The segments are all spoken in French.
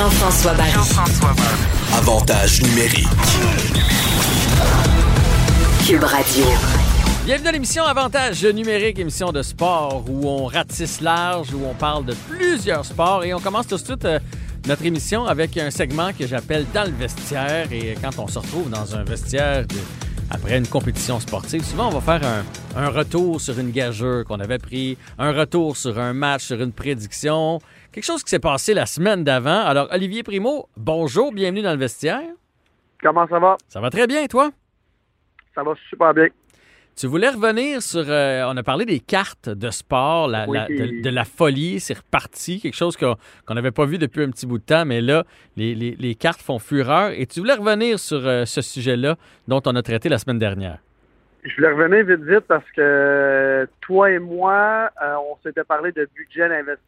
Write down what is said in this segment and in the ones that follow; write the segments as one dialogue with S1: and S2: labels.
S1: Jean-François Barry.
S2: Avantage numérique.
S1: Cube Radio.
S3: Bienvenue à l'émission Avantage numérique, émission de sport où on ratisse large, où on parle de plusieurs sports. Et on commence tout de suite euh, notre émission avec un segment que j'appelle Dans le vestiaire. Et quand on se retrouve dans un vestiaire de- après une compétition sportive, souvent on va faire un, un retour sur une gageure qu'on avait pris, un retour sur un match, sur une prédiction, quelque chose qui s'est passé la semaine d'avant. Alors, Olivier Primo, bonjour, bienvenue dans le vestiaire.
S4: Comment ça va?
S3: Ça va très bien, toi?
S4: Ça va super bien.
S3: Tu voulais revenir sur. euh, on a parlé des cartes de sport, la-
S4: Oui.
S3: la- de, de la folie, c'est reparti, quelque chose qu'on n'avait pas vu depuis un petit bout de temps, mais là, les, les- les cartes font fureur. Et tu voulais revenir sur euh, ce sujet-là dont on a traité la semaine dernière.
S4: Je voulais revenir vite vite parce que toi et moi, euh, on s'était parlé de budget d'investissement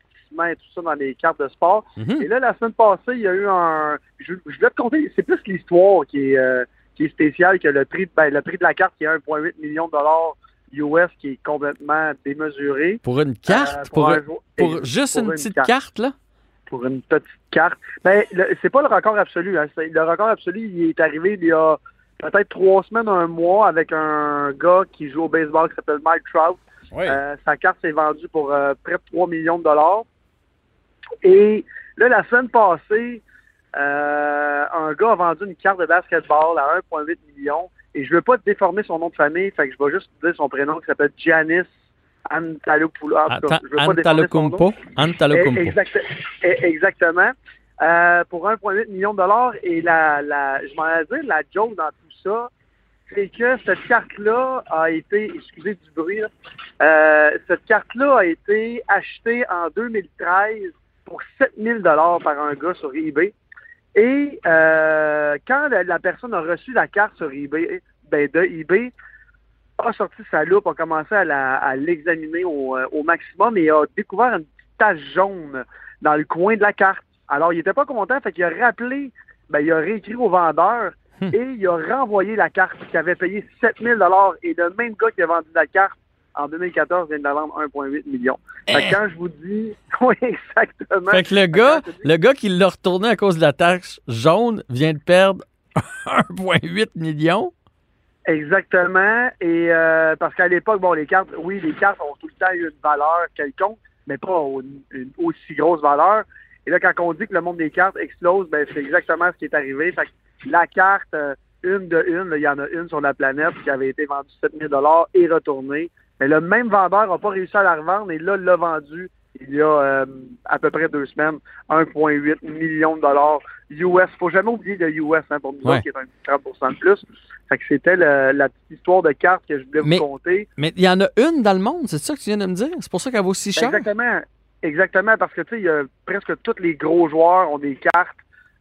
S4: et tout ça dans les cartes de sport.
S3: Mhm.
S4: Et là, la semaine passée, il y a eu un. Je, je voulais te conter, c'est plus l'histoire qui est, euh, qui est spéciale que le prix, de- ben, le prix de la carte qui est 1,8 million de dollars US qui est complètement démesuré.
S3: Pour une carte,
S4: Euh,
S3: pour,
S4: un
S3: pour juste
S4: pour
S3: une petite carte, là?
S4: pour une petite carte. Ben, le- c'est pas le record absolu. hein. Le record absolu, il est arrivé il y a peut-être trois semaines, un mois, avec un gars qui joue au baseball qui s'appelle Mike Trout.
S3: Oui.
S4: Euh, sa carte s'est vendue pour euh, près de 3 millions de dollars. Et là, la semaine passée, euh, un gars a vendu une carte de basketball à 1,8 million. Et je veux pas déformer son nom de famille, fait que je vais juste te dire son prénom qui s'appelle.
S3: Antalokumpo. Antalokumpo.
S4: Eh, exact- exactement. Euh, pour 1,8 million de dollars. Et la, la, je m'en ai dire, la joke dans tout ça, c'est que cette carte-là a été, excusez du bruit, là, euh, cette carte-là a été achetée en 2013 pour 7000 dollars par un gars sur eBay. Et euh, quand la, la personne a reçu la carte sur eBay, ben, de eBay, a sorti sa loupe, a commencé à l'examiner au, euh, au maximum et a découvert une petite tache jaune dans le coin de la carte. Alors, il était pas content, fait qu'il a rappelé, ben, il a réécrit au vendeur et il a renvoyé la carte qui avait payé 7000 dollars et le même gars qui a vendu la carte en 2014 vient de la vendre 1,8 million. Fait que quand je vous dis, oui, exactement.
S3: Fait que le gars,
S4: dis-
S3: le gars qui l'a retourné à cause de la taxe jaune vient de perdre 1,8 million.
S4: Exactement. Et euh, parce qu'à l'époque, bon, les cartes, oui, les cartes ont tout le temps eu une valeur quelconque, mais pas une aussi grosse valeur. Et là, quand on dit que le monde des cartes explose, ben c'est exactement ce qui est arrivé. Fait que la carte, euh, une de une, il y en a une sur la planète qui avait été vendue 7000 dollars et retournée. Mais le même vendeur n'a pas réussi à la revendre et là, l'a vendue il y a euh, à peu près deux semaines, 1,8 million de dollars US. Faut jamais oublier le US hein, pour nous
S3: Ouais.
S4: autres, qui est un petit 30% de plus. Fait que c'était la petite histoire de carte que je voulais
S3: Mais-
S4: vous conter.
S3: Mais il y en a une dans le monde, c'est ça que tu viens de me dire? C'est pour ça qu'elle vaut si cher?
S4: Exactement. Exactement, parce que tu sais, il y a presque tous les gros joueurs ont des cartes.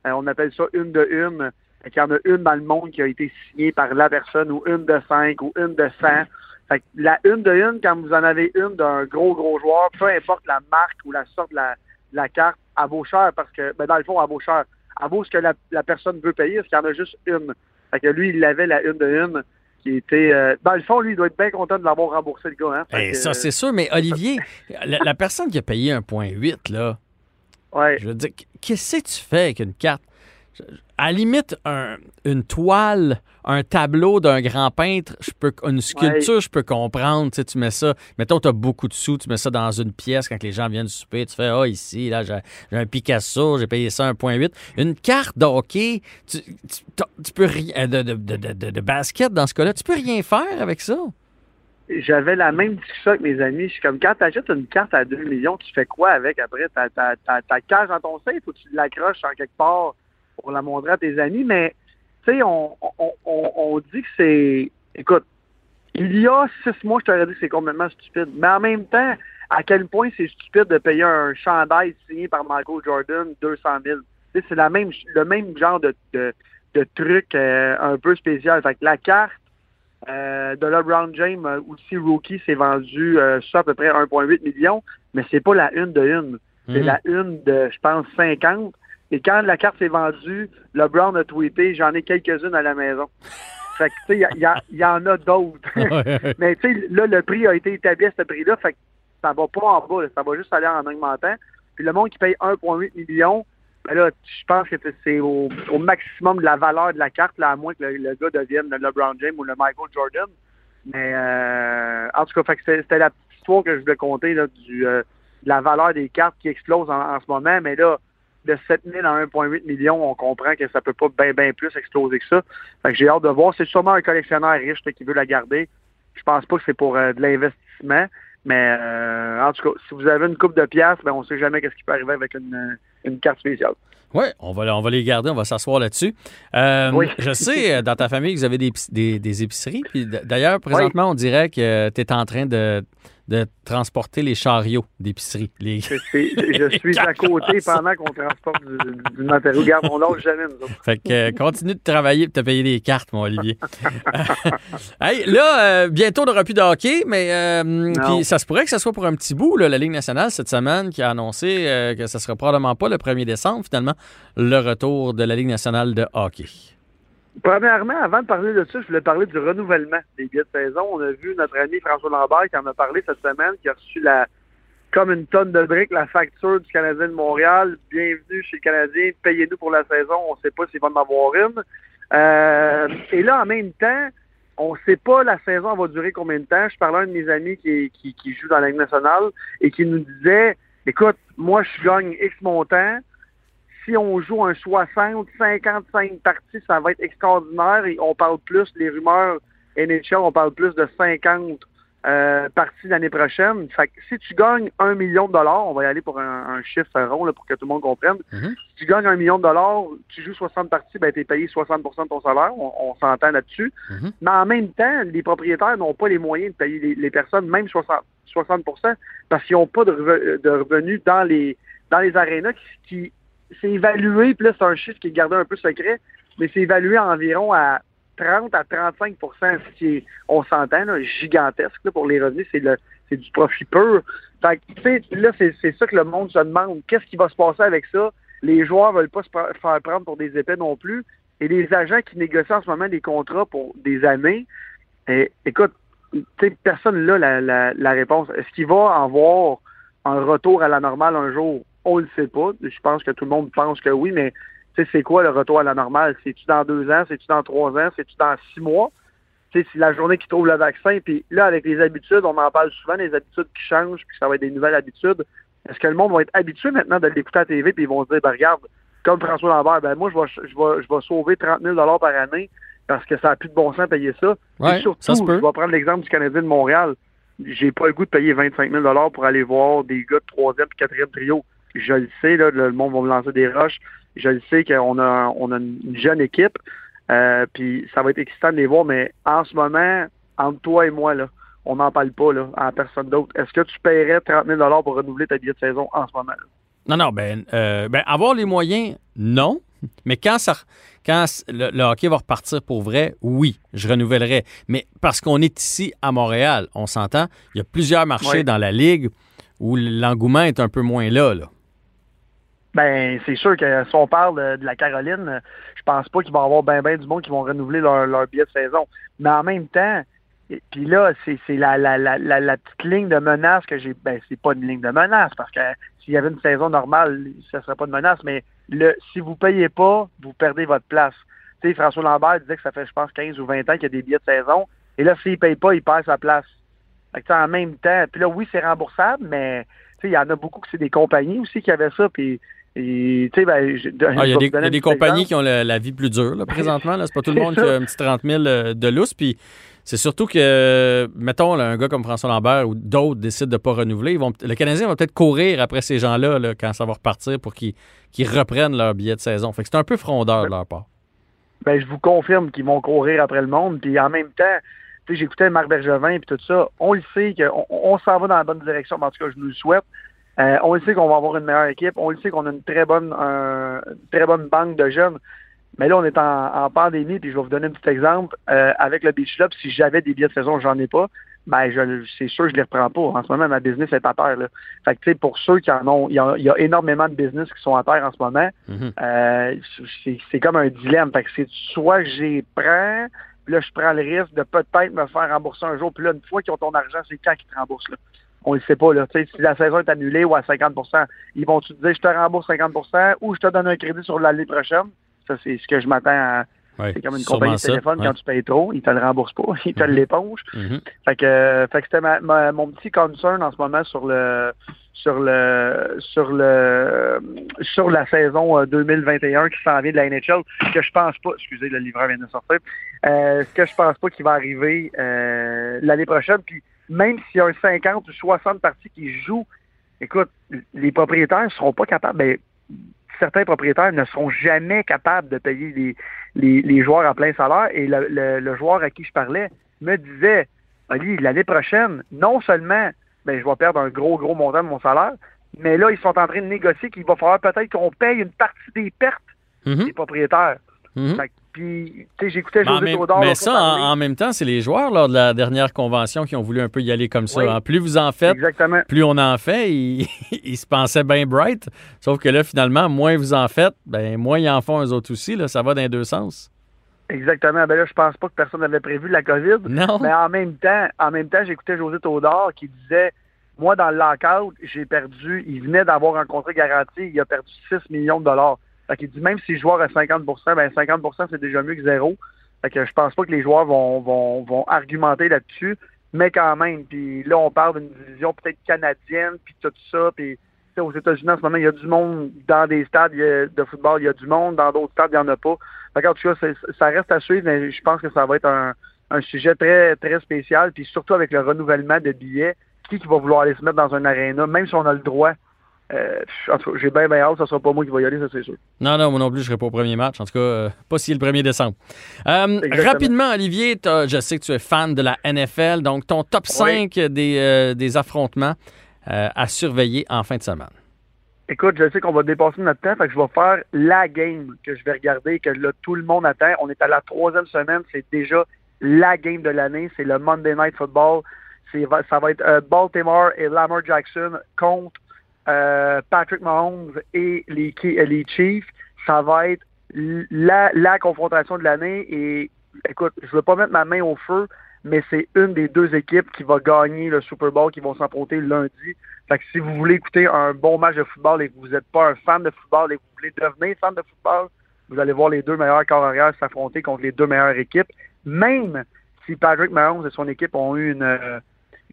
S4: Euh, on appelle ça une de une. Qu'il y en a une dans le monde qui a été signée par la personne, ou une de cinq, ou une de cent. Fait que la une de une, quand vous en avez une d'un gros, gros joueur, peu importe la marque ou la sorte de la, la carte, elle vaut cher parce que, ben dans le fond, elle vaut cher. Elle vaut ce que la, la personne veut payer, parce qu'il y en a juste une. Fait que lui, il avait la une de une qui était... euh, dans le fond, lui, il doit être bien content de l'avoir remboursé, le gars. Hein?
S3: Eh,
S4: que,
S3: ça, c'est sûr, mais Olivier, la, la personne qui a payé 1,8, là,
S4: ouais.
S3: je veux dire, qu'est-ce que tu fais avec une carte? À la limite, un- une toile, un tableau d'un grand peintre, je peux, une sculpture, je peux comprendre. Tu, sais, tu mets ça, mettons, tu as beaucoup de sous, tu mets ça dans une pièce quand les gens viennent souper, tu fais, ah, ici, là, j'ai un Picasso, j'ai payé ça 1,8. Une carte de hockey, tu, tu, t'as- tu peux rien, de, de, de, de- de basket dans ce cas-là, tu peux rien faire avec ça.
S4: j'avais la même discussion avec mes amis. Je suis comme, quand tu achètes une carte à 2 millions, tu fais quoi avec après? Ta, ta, ta, ta cage dans ton safe ou tu l'accroches en quelque part? Pour la montrer à tes amis? Mais, tu sais, on, on, on, on dit que c'est... Écoute, il y a six mois, je t'aurais dit que c'est complètement stupide. Mais en même temps, à quel point c'est stupide de payer un chandail signé par Michael Jordan 200 000? Tu sais, c'est la même, le même genre de, de, de truc euh, un peu spécial. Fait que la carte, euh, de LeBron James, euh, aussi rookie, s'est vendu euh, ça à peu près 1,8 million, mais c'est pas la une de une. C'est
S3: Mhm.
S4: la une de, je pense, 50. Et quand la carte s'est vendue, LeBron a tweeté, j'en ai quelques-unes à la maison. Fait que, tu sais, il y en a d'autres. mais, tu sais, là, le prix a été établi à ce prix-là, fait que ça va pas en bas, là, ça va juste aller en augmentant. Puis le monde qui paye 1,8 million, Ben là, je pense que c'est au, au maximum de la valeur de la carte, là, à moins que le, le gars devienne le LeBron James ou le Michael Jordan. Mais euh, en tout cas, fait que c'était c'était la petite histoire que je voulais compter là, du, euh, de la valeur des cartes qui explose en, en ce moment. Mais là, de 7 000 à 1,8 million, on comprend que ça peut pas bien bien plus exploser que ça. Fait que j'ai hâte de voir. C'est sûrement un collectionneur riche qui veut la garder. Je pense pas que c'est pour euh, de l'investissement. Mais euh, en tout cas, si vous avez une coupe de piastres, ben on sait jamais qu'est-ce qui peut arriver avec une, euh, une carte spéciale.
S3: Oui, on va, on va les garder, on va s'asseoir là-dessus. Euh,
S4: Oui.
S3: Je sais, euh, dans ta famille, vous avez des, des, des épiceries. Puis d'ailleurs, présentement, on dirait que tu es en train de, de transporter les chariots d'épicerie. Les...
S4: Je suis à côté pendant qu'on transporte du, du matériau. Regarde, on lâche jamais, nous autres.
S3: Fait que euh, continue de travailler pour te payer des cartes, mon Olivier. hey, là, euh, bientôt, on n'aura plus de hockey, mais euh, puis ça se pourrait que ce soit pour un petit bout, là, la Ligue nationale, cette semaine, qui a annoncé que ce ne sera probablement pas le 1er décembre, finalement, le retour de la Ligue nationale de hockey.
S4: Premièrement, avant de parler de ça, je voulais parler du renouvellement des billets de saison. On a vu notre ami François Lambert qui en a parlé cette semaine, qui a reçu la comme une tonne de briques la facture du Canadien de Montréal. Bienvenue chez le Canadien, payez-nous pour la saison. On ne sait pas s'il va en avoir une. Euh, et là, en même temps, on ne sait pas la saison va durer combien de temps. Je parlais à un de mes amis qui, joue dans la Ligue nationale et qui nous disait, écoute, moi, je gagne X montant si on joue un 60, 55 parties, ça va être extraordinaire. Et on parle plus, les rumeurs NHL, on parle plus de 50 euh, parties l'année prochaine. Fait que si tu gagnes un million de dollars, on va y aller pour un, un chiffre rond là, pour que tout le monde comprenne.
S3: Mhm.
S4: Si tu gagnes un million de dollars, tu joues 60 parties, ben, tu es payé 60% de ton salaire. On, on s'entend là-dessus.
S3: Mhm.
S4: Mais en même temps, les propriétaires n'ont pas les moyens de payer les, les personnes, même 60, 60 parce qu'ils n'ont pas de, reve- de revenus dans les dans les arénas qui, c'est évalué, puis là, c'est un chiffre qui est gardé un peu secret, mais c'est évalué à environ à 30 à 35% ce qui est, on s'entend, gigantesque là, pour les revenus, c'est c'est du profit pur. Fait que, là, c'est ça que le monde se demande. Qu'est-ce qui va se passer avec ça? Les joueurs veulent pas se faire prendre pour des épais non plus. Et les agents qui négocient en ce moment des contrats pour des années, eh, écoute, personne là la, la, la réponse. Est-ce qu'il va avoir un retour à la normale un jour? On le sait pas. Je pense que tout le monde pense que oui, mais c'est quoi le retour à la normale? C'est-tu dans deux ans? C'est-tu dans trois ans? C'est-tu dans six mois? C'est la journée qui trouve le vaccin. Puis là, avec les habitudes, on en parle souvent, les habitudes qui changent, puis ça va être des nouvelles habitudes. Est-ce que le monde va être habitué maintenant de l'écouter à la TV, puis ils vont se dire, ben regarde, comme François Lambert, ben moi, je vais, je vais, je vais sauver 30 000 par année parce que ça n'a plus de bon sens de payer ça.
S3: Ouais,
S4: Et surtout,
S3: ça se peut.
S4: je vais prendre l'exemple du Canadien de Montréal. J'ai pas le goût de payer 25 000 pour aller voir des gars de troisième et quatrième trio. Je le sais, là, le monde va me lancer des roches. Je le sais qu'on a, on a une jeune équipe. Euh, puis ça va être excitant de les voir, mais en ce moment, entre toi et moi, là, on n'en parle pas là, à personne d'autre. Est-ce que tu paierais 30 000 pour renouveler ta billet de saison en ce moment? là?
S3: Non, non, ben, euh, ben, avoir les moyens, non. Mais quand, ça, quand le, le hockey va repartir pour vrai, oui, je renouvellerai. Mais parce qu'on est ici à Montréal, on s'entend, il y a plusieurs marchés
S4: Oui.
S3: dans la Ligue où l'engouement est un peu moins là. là.
S4: Ben, c'est sûr que si on parle de, la Caroline, je pense pas qu'il va y avoir ben ben du monde qui vont renouveler leur, leur billet de saison. Mais en même temps, puis là, c'est la, la petite ligne de menace que j'ai. Ben, c'est pas une ligne de menace parce que s'il y avait une saison normale, ça serait pas de menace. Mais le si vous payez pas, vous perdez votre place. Tu sais, François Lambert disait que ça fait, je pense, 15 ou 20 ans qu'il y a des billets de saison. Et là, s'il paye pas, il perd sa place. Fait que, en même temps, puis là, oui, c'est remboursable, mais tu sais, il y en a beaucoup que c'est des compagnies aussi qui avaient ça. Puis, et, tu sais, ben, je-
S3: Ah, Il y a des, il y a des compagnies
S4: exemple.
S3: qui ont la vie plus dure là, présentement. Là. C'est pas tout le monde qui a un petit 30 000 euh, de lousse. Puis c'est surtout que, mettons, un gars comme François Lambert ou d'autres décident de ne pas renouveler. Ils vont, le Canadien va peut-être courir après ces gens-là là, quand ça va repartir pour qu'ils reprennent leur billet de saison. Fait que c'est un peu frondeur de leur part.
S4: ben, je vous confirme qu'ils vont courir après le monde. Puis en même temps, j'écoutais Marc Bergevin puis tout ça. On le sait qu'on on s'en va dans la bonne direction. En tout cas, je nous le souhaite. Euh, on le sait qu'on va avoir une meilleure équipe. On le sait qu'on a une très bonne, une très bonne banque de jeunes. Mais là, on est en, en pandémie, puis je vais vous donner un petit exemple. Euh, avec le Beach Club, si j'avais des billets de saison, j'en ai pas, ben je, c'est sûr que je les reprends pas. En ce moment, ma business est à terre. Là. Fait que tu sais, pour ceux qui en ont, il y a, il y a énormément de business qui sont à terre en ce moment.
S3: Mhm.
S4: Euh, c'est, c'est comme un dilemme. Fait que c'est soit j'y prends, puis là, je prends le risque de peut-être me faire rembourser un jour, puis là, une fois qu'ils ont ton argent, c'est quand qu'ils te remboursent. Là. on ne sait pas. Là. Si la saison est annulée ou à 50% ils vont te dire je te rembourse 50% ou je te donne un crédit sur l'année prochaine? Ça, c'est ce que je m'attends à. c'est comme une compagnie de téléphone, quand tu payes trop, ils te le remboursent pas, ils te mm-hmm. l'éponge. Fait que, fait que c'était mon petit concern en ce moment sur le sur le sur le sur la saison 2021 euh, qui s'en vient de la NHL, que je pense pas, excusez, le livreur vient de sortir, euh, que je pense pas qu'il va arriver euh, l'année prochaine. Puis même s'il y a un 50 ou 60 parties qui jouent, écoute, les propriétaires ne seront pas capables, ben, certains propriétaires ne seront jamais capables de payer les, les, joueurs à plein salaire. Et le, joueur à qui je parlais me disait, Ali, l'année prochaine, non seulement ben, je vais perdre un gros, gros montant de mon salaire, mais là, ils sont en train de négocier qu'il va falloir peut-être qu'on paye une partie des pertes
S3: mhm.
S4: des propriétaires. Mhm. Puis, tu sais, j'écoutais José
S3: mais, Mais ça, en, même temps, c'est les joueurs, lors de la dernière convention, qui ont voulu un peu y aller comme ça. Plus vous en faites, plus on en fait. Ils, se pensaient bien bright. Sauf que là, finalement, moins vous en faites, ben moins ils en font eux autres aussi. Là, ça va dans les deux sens.
S4: Exactement. Ben là, je pense pas que personne n'avait prévu la COVID.
S3: Non.
S4: Mais en même temps, en même temps, j'écoutais José Taudard qui disait Moi, dans le lockout, j'ai perdu, il venait d'avoir un contrat garanti, il a perdu 6 millions de dollars. Fait qu'il dit même si le joueur à 50% ben 50% c'est déjà mieux que zéro. Fait que je pense pas que les joueurs vont, vont, vont argumenter là-dessus, mais quand même. Puis là, on parle d'une division peut-être canadienne, puis tout ça. Puis aux États-Unis, en ce moment, il y a du monde dans des stades de football, il y a du monde, dans d'autres stades, il n'y en a pas. Fait en tout cas, ça reste à suivre, mais je pense que ça va être un, sujet très, très spécial. Puis surtout avec le renouvellement de billets, qui, qui va vouloir aller se mettre dans un aréna, même si on a le droit euh, j'ai bien, bien hâte. Ça sera pas moi qui va y aller, ça, c'est sûr.
S3: Non, non, moi non plus, je serai pas au premier match. En tout cas, euh, pas si le 1er décembre. Euh, rapidement, Olivier, je sais que tu es fan de la NFL. Donc, ton top 5 des, des, affrontements à surveiller en fin de semaine.
S4: Écoute, je sais qu'on va dépasser notre temps, fait que je vais faire la game que je vais regarder, que là, tout le monde attend. On est à la troisième semaine, c'est déjà la game de l'année, c'est le Monday Night Football. Ça va être Baltimore et Lamar Jackson contre euh, Patrick Mahomes et les, euh, les Chiefs, ça va être la, la confrontation de l'année. Et écoute, je ne veux pas mettre ma main au feu, mais c'est une des deux équipes qui va gagner le Super Bowl, qui vont s'affronter lundi. Fait que si vous voulez écouter un bon match de football et que vous n'êtes pas un fan de football et que vous voulez devenir fan de football, vous allez voir les deux meilleurs corps arrière s'affronter contre les deux meilleures équipes. Même si Patrick Mahomes et son équipe ont eu une, euh,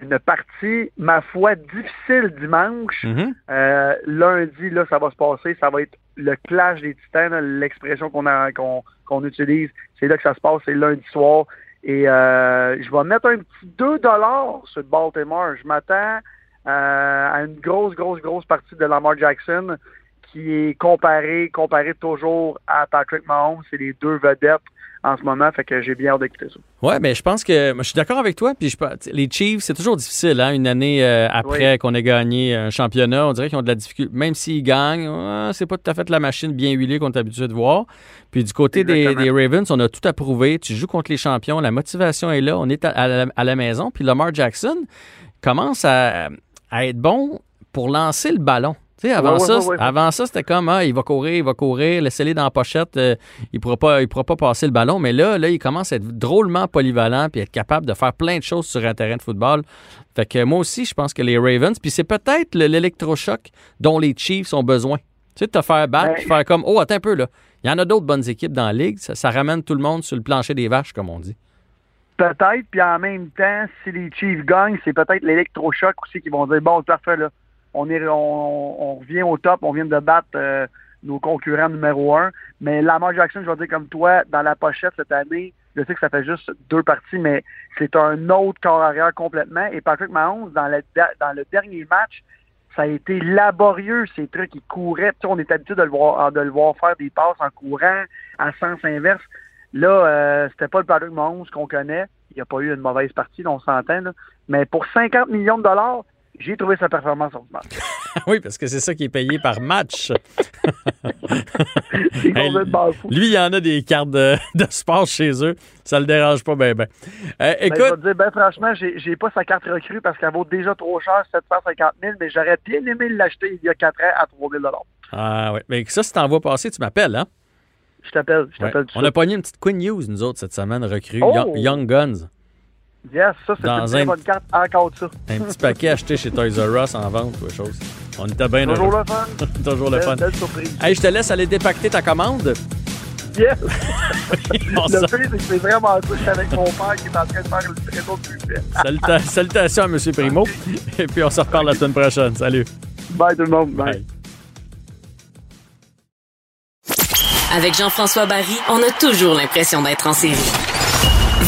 S4: une partie, ma foi, difficile dimanche.
S3: Mhm.
S4: Euh, lundi, là, ça va se passer. Ça va être le clash des titans, l'expression qu'on a qu'on utilise. C'est là que ça se passe, c'est lundi soir. Et euh, je vais mettre un petit 2 sur Baltimore. Je m'attends euh, à une grosse, grosse, grosse partie de Lamar Jackson qui est comparé, comparé toujours à Patrick Mahomes. C'est les deux vedettes en ce moment. Fait que j'ai bien hâte d'écouter ça.
S3: Oui, mais je pense que je suis d'accord avec toi. Puis je, les Chiefs, c'est toujours difficile, hein, une année euh, après qu'on ait gagné un championnat. On dirait qu'ils ont de la difficulté. Même s'ils gagnent, c'est pas tout à fait la machine bien huilée qu'on est habitué de voir. Puis du côté des, Ravens, on a tout approuvé. Tu joues contre les champions, la motivation est là. On est à, la, maison. Puis Lamar Jackson commence à être bon pour lancer le ballon avant, ça, avant ça, c'était comme ah, il va courir, il va courir, laissez-le dans la pochette, euh, il ne pourra, pas, il pourra pas passer le ballon. Mais là, là, il commence à être drôlement polyvalent puis être capable de faire plein de choses sur un terrain de football. Fait que moi aussi, je pense que les Ravens, puis c'est peut-être l'électrochoc dont les Chiefs ont besoin. Tu sais, de te faire battre puis faire comme Oh, attends un peu là. Il y en a d'autres bonnes équipes dans la ligue. Ça, ramène tout le monde sur le plancher des vaches, comme on dit.
S4: Peut-être, puis en même temps, si les Chiefs gagnent, c'est peut-être l'électrochoc aussi qui vont dire Bon, parfait, là on, revient au top, on vient de battre euh, nos concurrents numéro un. Mais Lamar Jackson, je vais dire comme toi, dans la pochette cette année, je sais que ça fait juste deux parties, mais c'est un autre corps arrière complètement. Et Patrick Mahomes, dans le, dernier match, ça a été laborieux, ces trucs. Il courait. Tu on est habitué de le, voir, de le voir faire des passes en courant, en sens inverse. Là, euh, c'était pas le Patrick Mahomes qu'on connaît. Il n'y a pas eu une mauvaise partie, on s'entend. Mais pour 50 millions de dollars, j'ai trouvé sa performance match.
S3: oui, parce que c'est ça qui est payé par match.
S4: lui,
S3: il y en a des cartes de, sport chez eux. Ça le dérange pas bien. Euh, écoute. Ben,
S4: je vais dire, ben, franchement, j'ai pas sa carte recrue parce qu'elle vaut déjà trop cher, 750 000, mais j'aurais bien aimé l'acheter il y a 4 ans à 3 000
S3: Ah oui. Mais ça, si t'en vois passer, tu m'appelles, hein?
S4: Je t'appelle. Je t'appelle
S3: On a pogné une petite Queen News, nous autres, cette semaine, recrue. Oh! Young Guns.
S4: Yes, ça, c'est une très
S3: un-
S4: bonne carte encore ça.
S3: Un petit paquet acheté chez Toys R Us en vente ou quelque chose. On était bien
S4: Toujours
S3: heureux.
S4: le fun.
S3: Toujours le fun.
S4: Belle, belle surprise.
S3: Hey, je te laisse aller dépacter ta commande.
S4: Yes! Le pire, c'est que c'est vraiment ça. Je suis avec mon père qui est en train de faire le réseau de buffet.
S3: Saluta- salutations à M. Primo. Et puis, on se reparle la semaine prochaine. Salut.
S4: Bye tout le monde. Bye.
S3: Bye.
S1: Avec Jean-François Barry, on a toujours l'impression d'être en série.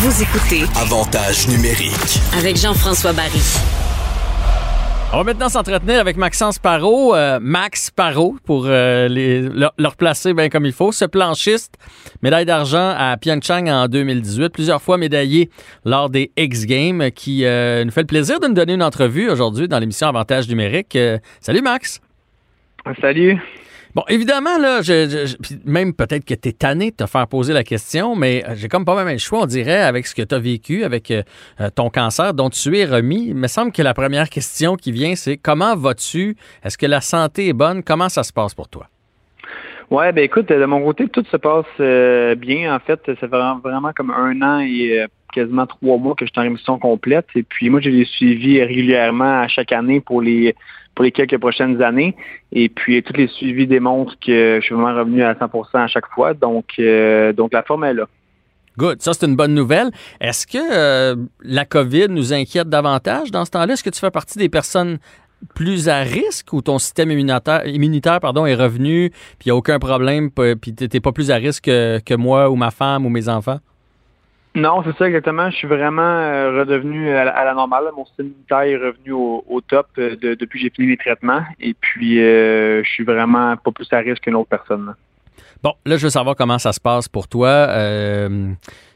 S1: Vous écoutez
S2: Avantage numérique.
S1: avec Jean-François Barry.
S3: On va maintenant s'entretenir avec Maxence Parot, euh, Max Parot, pour euh, les, le, le replacer bien comme il faut. Ce planchiste, médaille d'argent à Pyeongchang en 2018, plusieurs fois médaillé lors des X Games, qui euh, nous fait le plaisir de nous donner une entrevue aujourd'hui dans l'émission Avantage numérique. Euh, salut Max.
S5: Salut.
S3: Bon, évidemment, là, je, même peut-être que tu es tanné de te faire poser la question, mais euh, j'ai comme pas même le choix, on dirait, avec ce que tu as vécu, avec euh, euh, ton cancer dont tu es remis. Il me semble que la première question qui vient, c'est comment vas-tu? Est-ce que la santé est bonne? Comment ça se passe pour toi?
S5: Ouais, ben écoute, de mon côté, tout se passe bien. En fait, ça fait vraiment, comme un an et quasiment trois mois que je suis en rémission complète. Et puis moi, j'ai les suivis régulièrement à chaque année pour les pour les quelques prochaines années. Et puis tous les suivis démontrent que je suis vraiment revenu à 100% à chaque fois. Donc, euh, donc la forme est là.
S3: Good, ça c'est une bonne nouvelle. Est-ce que euh, la COVID nous inquiète davantage dans ce temps-là? Est-ce que tu fais partie des personnes plus à risque ou ton système immunitaire, immunitaire pardon, est revenu, puis il n'y a aucun problème, puis tu n'es pas plus à risque que, que moi ou ma femme ou mes enfants?
S5: Non, c'est ça exactement. Je suis vraiment euh, redevenu à la, à la normale. Mon système immunitaire est revenu au, au top euh, de- depuis que j'ai fini les traitements. Et puis, euh, je suis vraiment pas plus à risque qu'une autre personne. là.
S3: Bon, là, je veux savoir comment ça se passe pour toi. Euh,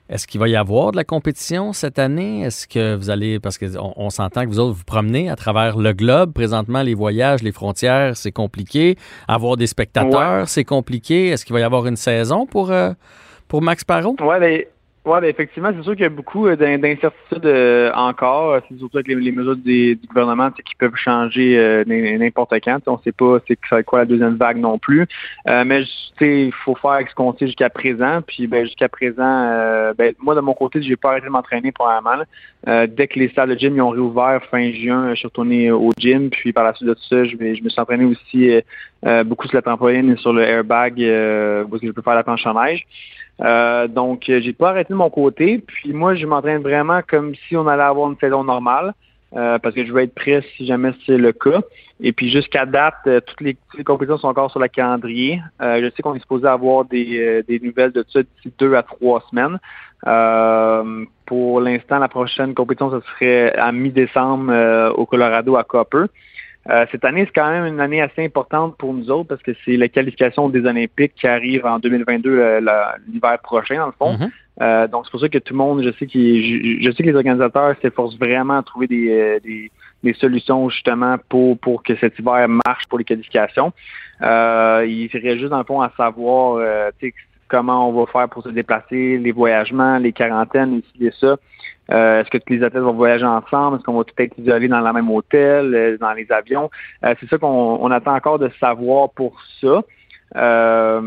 S3: Est-ce qu'il va y avoir de la compétition cette année? Est-ce que vous allez, parce qu'on on, s'entend que vous autres vous promenez à travers le globe. Présentement, les voyages, les frontières, c'est compliqué. Avoir des spectateurs, c'est compliqué. Est-ce qu'il va y avoir une saison pour, euh, pour Max Parot?
S5: Ouais, ben, ouais, ben, effectivement, c'est sûr qu'il y a beaucoup euh, d'in- d'incertitudes euh, encore. C'est surtout avec les, mesures du gouvernement qui peuvent changer euh, n'importe quand. On ne sait pas c'est quoi la deuxième vague non plus. Euh, mais il faut faire ce qu'on sait jusqu'à présent. Puis ben, jusqu'à présent, euh, ben, moi de mon côté, j'ai pas arrêté de m'entraîner probablement. Euh, dès que les salles de gym ils ont réouvert fin juin, je suis retourné au gym. Puis par la suite de ça, je, je me suis entraîné aussi euh, euh, beaucoup sur la trampoline et sur le airbag euh, parce que je peux faire la planche en neige. Euh, donc, euh, j'ai pas arrêté de mon côté. Puis moi, je m'entraîne vraiment comme si on allait avoir une saison normale. euh, parce que je veux être prêt si jamais c'est le cas. Et puis jusqu'à date, euh, toutes, les, toutes les compétitions sont encore sur le calendrier. Euh, je sais qu'on est supposé avoir des, euh, des nouvelles de ça d'ici deux à trois semaines. Pour l'instant, la prochaine compétition, ce serait à mi-décembre au Colorado à Copper. Euh, cette année, c'est quand même une année assez importante pour nous autres parce que c'est la qualification des Olympiques qui arrive en 2022, euh, l'hiver prochain, dans le fond.
S3: Mhm.
S5: Euh, donc, c'est pour ça que tout le monde, je sais, qu'il- je, je sais que les organisateurs s'efforcent vraiment à trouver des, euh, des, des solutions justement pour, pour que cet hiver marche pour les qualifications. Euh, il faudrait juste, dans le fond, à savoir euh, comment on va faire pour se déplacer, les voyagements, les quarantaines, ici et ça. Euh, Est-ce que tous les athlètes vont voyager ensemble? Est-ce qu'on va tout être isolés dans le même hôtel, euh, dans les avions? Euh, c'est ça qu'on on attend encore de savoir pour ça. Euh,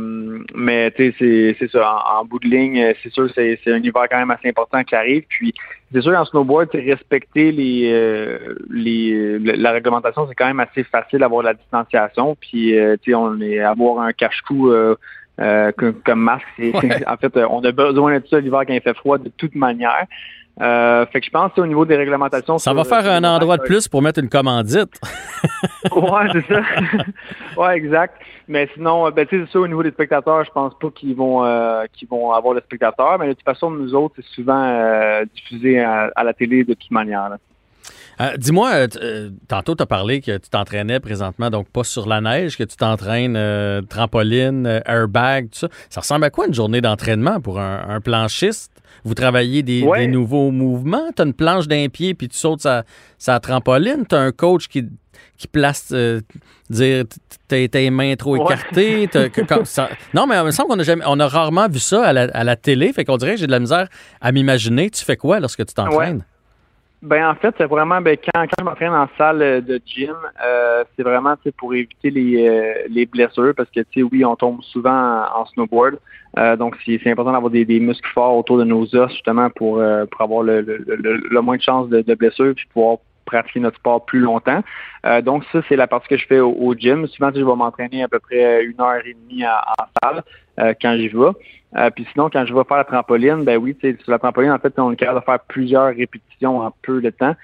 S5: mais c'est- ça. En, bout de ligne, c'est sûr c'est un hiver quand même assez important qui arrive. Puis c'est sûr en snowboard, respecter les, euh, les la réglementation, c'est quand même assez facile d'avoir la distanciation. Puis on est avoir un cache-cou euh, euh, comme, masque. En fait, euh, on a besoin de ça l'hiver quand il fait froid de toute manière. Euh, fait que je pense qu'au niveau des réglementations,
S3: Ça
S5: sur-
S3: va faire
S5: sur
S3: un endroit de plus pour mettre une commandite.
S5: Ouais, c'est ça. ouais, exact. Mais sinon, euh, ben, tu sais, c'est sûr, au niveau des spectateurs, je pense pas qu'ils vont euh, qu'ils vont avoir le spectateur. Mais de toute façon, nous autres, c'est souvent euh, diffusé à, à la télé de toute manière. là.
S3: Euh, Dis-moi, euh, euh, tantôt, tu as parlé que tu t'entraînais présentement, donc pas sur la neige, que tu t'entraînes euh, trampoline, airbag, tout ça. Ça ressemble à quoi une journée d'entraînement pour un, un planchiste? Vous travaillez des,
S5: Ouais.
S3: des nouveaux mouvements? Tu as une planche d'un pied puis tu sautes sa, sa trampoline? Tu as un coach qui, qui place, dire, tes mains trop
S5: Ouais.
S3: écartées? que- comme ça- non, mais il me semble qu'on a, jamais, on a rarement vu ça à la, à la télé, fait qu'on dirait que j'ai de la misère à m'imaginer. Tu fais quoi lorsque tu t'entraînes?
S5: Ben en fait, c'est vraiment ben, quand, quand je m'entraîne en salle de gym, euh, c'est vraiment pour éviter les, euh, les blessures parce que tu sais, oui, on tombe souvent en, snowboard. Euh, donc c'est important d'avoir des, des, muscles forts autour de nos os justement pour, pour avoir le, le, le, moins de chances de, de blessures puis pouvoir pratiquer notre sport plus longtemps. Euh, donc ça, c'est la partie que je fais au, gym. Souvent, je vais m'entraîner à peu près une heure et demie en, salle euh, quand j'y vais. Euh, puis sinon, quand je vais faire la trampoline, ben oui, sur la trampoline, en fait, on est capable de faire plusieurs répétitions en peu de temps.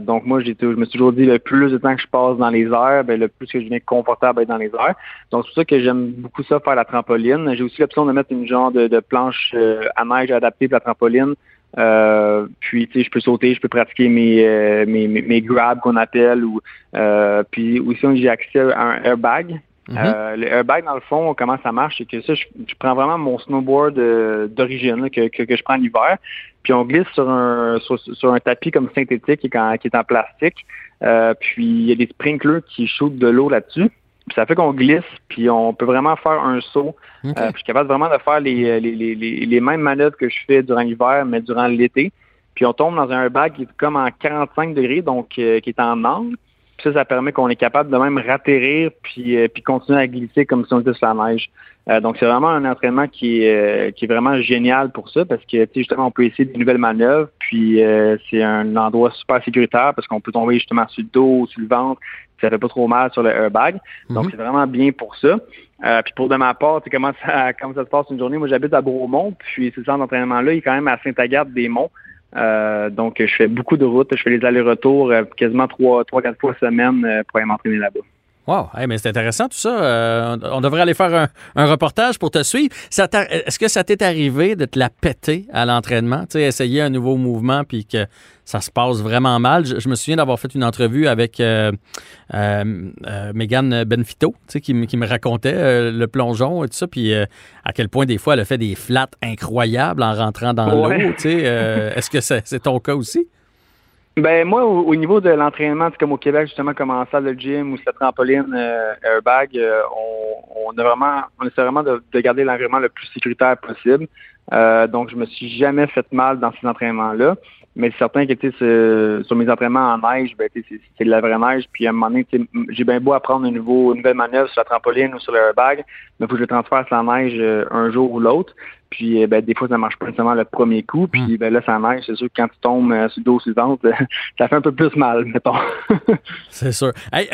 S5: donc moi, j'ai, je me suis toujours dit, le plus de temps que je passe dans les airs, ben, le plus que je deviens confortable dans les airs. Donc c'est pour ça que j'aime beaucoup ça, faire la trampoline. J'ai aussi l'option de mettre une genre de, de planche à neige adaptée pour la trampoline. Euh, puis, tu sais, je peux sauter, je peux pratiquer mes, euh, mes, mes, grabs qu'on appelle. ou euh, Puis aussi, j'ai accès à un airbag. Mhm. le airbag, dans le fond, comment ça marche, c'est que ça, je, prends vraiment mon snowboard d'origine que, que, je prends l'hiver, puis on glisse sur un sur, un tapis comme synthétique qui est en, qui est en plastique. puis il y a des sprinklers qui shootent de l'eau là-dessus. Puis ça fait qu'on glisse, puis on peut vraiment faire un saut. Euh, puis je suis capable vraiment de faire les, les, les, les, mêmes manœuvres que je fais durant l'hiver, mais durant l'été. Puis on tombe dans un bag qui est comme en 45 degrés, donc euh, qui est en angle. Puis ça, ça permet qu'on est capable de même ratterrir puis, euh, puis continuer à glisser comme si on était sur la neige. donc c'est vraiment un entraînement qui est, qui est vraiment génial pour ça parce que justement on peut essayer de nouvelles manœuvres puis c'est un endroit super sécuritaire parce qu'on peut tomber justement sur le dos, sur le ventre, ça fait pas trop mal sur le airbag. Donc, mhm. c'est vraiment bien pour ça. Euh, puis pour de ma part, comment ça, comment ça se passe une journée? Moi, j'habite à Beaumont, puis ce centre d'entraînement-là, il est quand même à Saint-Agathe-des-Monts. Euh, donc, je fais beaucoup de routes. Je fais les allers-retours euh, quasiment trois, trois, quatre fois semaine pour aller m'entraîner là-bas.
S3: Wow, mais c'est intéressant tout ça. on devrait aller faire un, reportage pour te suivre. Est-ce que ça t'est arrivé de te la péter à l'entraînement? Essayer un nouveau mouvement puis que ça se passe vraiment mal. Je, me souviens d'avoir fait une entrevue avec euh, euh, euh Megan Benfito, qui, me racontait euh, le plongeon et tout ça, puis à quel point des fois elle a fait des flats incroyables en rentrant dans l'eau. Est-ce que c'est ton cas aussi?
S5: Ben moi, au, niveau de l'entraînement, comme au Québec, justement, comme en salle de gym ou cette trampoline airbag, on, a vraiment, on essaie vraiment de, de garder l'environnement le plus sécuritaire possible. donc, je me suis jamais fait mal dans ces entraînements-là. Mais c'est certain que sur mes entraînements en neige, ben, c'est de la vraie neige. Puis à un moment donné, j'ai bien beau apprendre une, nouveau, une nouvelle manœuvre sur la trampoline ou sur le airbag, mais il faut que je transfère sur la neige euh, un jour ou l'autre. Puis euh, ben, des fois, ça marche pas nécessairement le premier coup. Puis hmm. ben, là, ça neige, c'est sûr que quand tu tombes euh, sur le dos suivant, ça fait un peu plus mal, mettons.
S3: c'est sûr. Hey,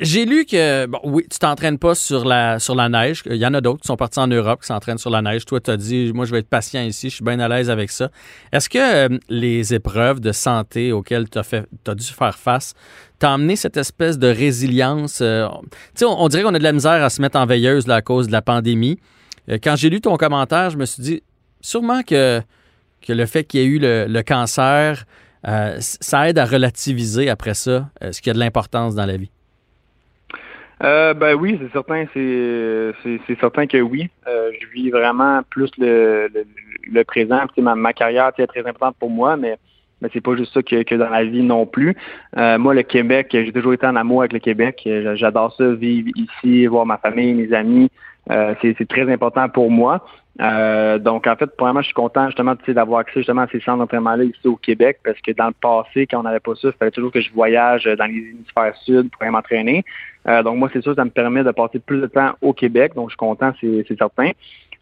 S3: j'ai lu que, bon, oui, tu t'entraînes pas sur la, sur la neige. Il y en a d'autres qui sont partis en Europe qui s'entraînent sur la neige. Toi, tu as dit, moi, je vais être patient ici, je suis bien à l'aise avec ça. Est-ce que euh, les épreuves de santé auxquelles tu as, as, dû faire face t'ont amené cette espèce de résilience? Euh, tu sais, on, dirait qu'on a de la misère à se mettre en veilleuse à cause de la pandémie. Euh, quand j'ai lu ton commentaire, je me suis dit, sûrement que, que le fait qu'il y ait eu le, cancer, ça aide à relativiser après ça ce qui a de l'importance dans la vie.
S5: Euh, ben oui, c'est certain, c'est c'est certain que oui. Euh, je vis vraiment plus le, le, le présent. Ma, ma carrière est très importante pour moi, mais mais c'est pas juste ça que, que, dans la vie non plus. Euh, moi, le Québec, j'ai toujours été en amour avec le Québec. J'adore ça, vivre ici, voir ma famille, mes amis. Euh, c'est très important pour moi. Euh, donc, en fait, moi, je suis content justement d'avoir accès justement à ces centres d'entraînement-là ici au Québec parce que dans le passé, quand on n'avait pas ça, il fallait toujours que je voyage dans les hémisphères sud pour m'entraîner. Euh, donc, moi, c'est sûr, ça me permet de passer plus de temps au Québec. Donc, je suis content, c'est certain.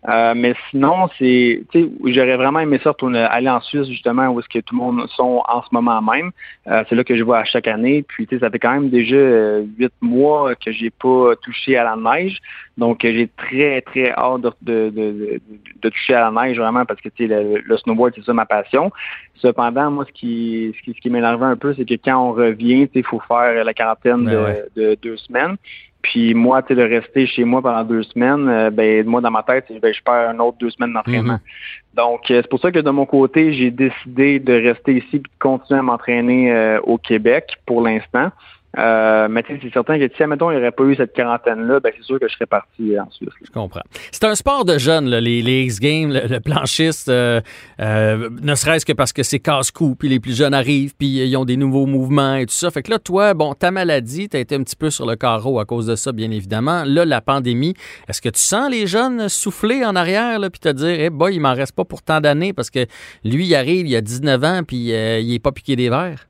S5: Euh, mais sinon, c'est, tu sais, j'aurais vraiment aimé ça retourner, aller en Suisse justement où est-ce que tout le monde sont en ce moment même. Euh, c'est là que je vois à chaque année. Puis, tu sais, ça fait quand même déjà euh, huit mois que j'ai pas touché à la neige. Donc, j'ai très, très hâte de, de, de, de, toucher à la neige vraiment parce que, tu sais, le, snowboard, c'est ça ma passion. Cependant, moi, ce qui, ce qui, ce qui m'énervait un peu, c'est que quand on revient, tu sais, il faut faire la quarantaine de deux semaines. Puis moi, tu sais, de rester chez moi pendant deux semaines, euh, ben moi, dans ma tête, ben, je perds un autre deux semaines d'entraînement. Mhm. Donc, euh, c'est pour ça que de mon côté, j'ai décidé de rester ici et de continuer à m'entraîner euh, au Québec pour l'instant. Euh, c'est certain que si, admettons, il n'y aurait pas eu cette quarantaine-là, ben, c'est sûr que je serais parti en Suisse.
S3: Je comprends. C'est un sport de jeunes, les, les X-Games, le, planchiste, euh, euh, ne serait-ce que parce que c'est casse-cou, puis les plus jeunes arrivent, puis ils ont des nouveaux mouvements et tout ça. Fait que là, toi, bon, ta maladie, tu as été un petit peu sur le carreau à cause de ça, bien évidemment. Là, la pandémie, est-ce que tu sens les jeunes souffler en arrière, là, puis te dire, eh boy, il m'en reste pas pour tant d'années parce que lui, il arrive, il a 19 ans, puis il est pas piqué des verres?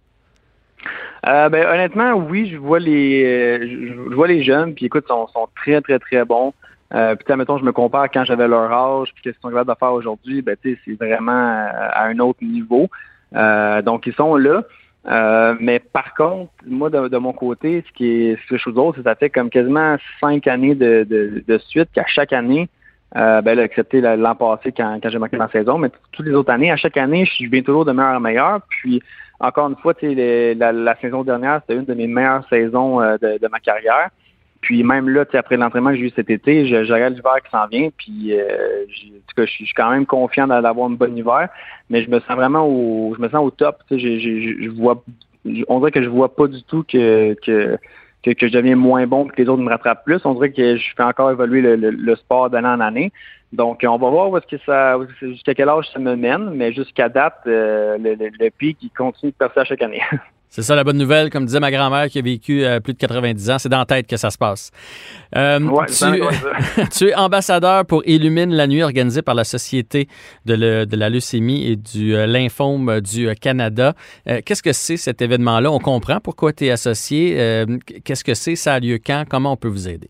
S5: Euh, ben, honnêtement, oui, je vois les euh, je, vois les jeunes, puis écoute, sont, sont très, très, très bons. Euh, puis, mettons, je me compare quand j'avais leur âge, puis qu'est-ce qu'ils sont capables de faire aujourd'hui, ben, tu sais, c'est vraiment à un autre niveau. Euh, donc, ils sont là. mais par contre, moi, de, mon côté, ce qui est ce chose d'autre, c'est que ça fait comme quasiment cinq années de, de, de suite qu'à chaque année, euh, ben là, excepté l'an passé quand, quand j'ai manqué ma saison, mais toutes les autres années, à chaque année, je viens toujours de meilleur en meilleur. Puis encore une fois, la, la saison dernière, c'était une de mes meilleures saisons euh, de, ma carrière. Puis même là, après l'entraînement que j'ai eu cet été, je, regarde l'hiver qui s'en vient, puis euh, je, suis quand même confiant d'avoir un bon hiver, mais je me sens vraiment au, je me sens au top. Je, je, vois, on dirait que je vois pas du tout que, que que, je deviens moins bon que les autres me rattrapent plus. On dirait que je fais encore évoluer le, sport d'année en année. Donc, on va voir que ça, jusqu'à quel âge ça me mène, mais jusqu'à date, euh, le, le, pic, il continue de passer à chaque année.
S3: C'est ça la bonne nouvelle, comme disait ma grand-mère qui a vécu euh, plus de 90 ans, c'est dans la tête que ça se passe.
S5: Euh,
S3: tu, es ambassadeur pour Illumine la nuit organisée par la Société de, la leucémie et du euh, lymphome du Canada. Qu'est-ce que c'est cet événement-là? On comprend pourquoi tu es associé. Qu'est-ce que c'est? Ça a lieu quand? Comment on peut vous aider?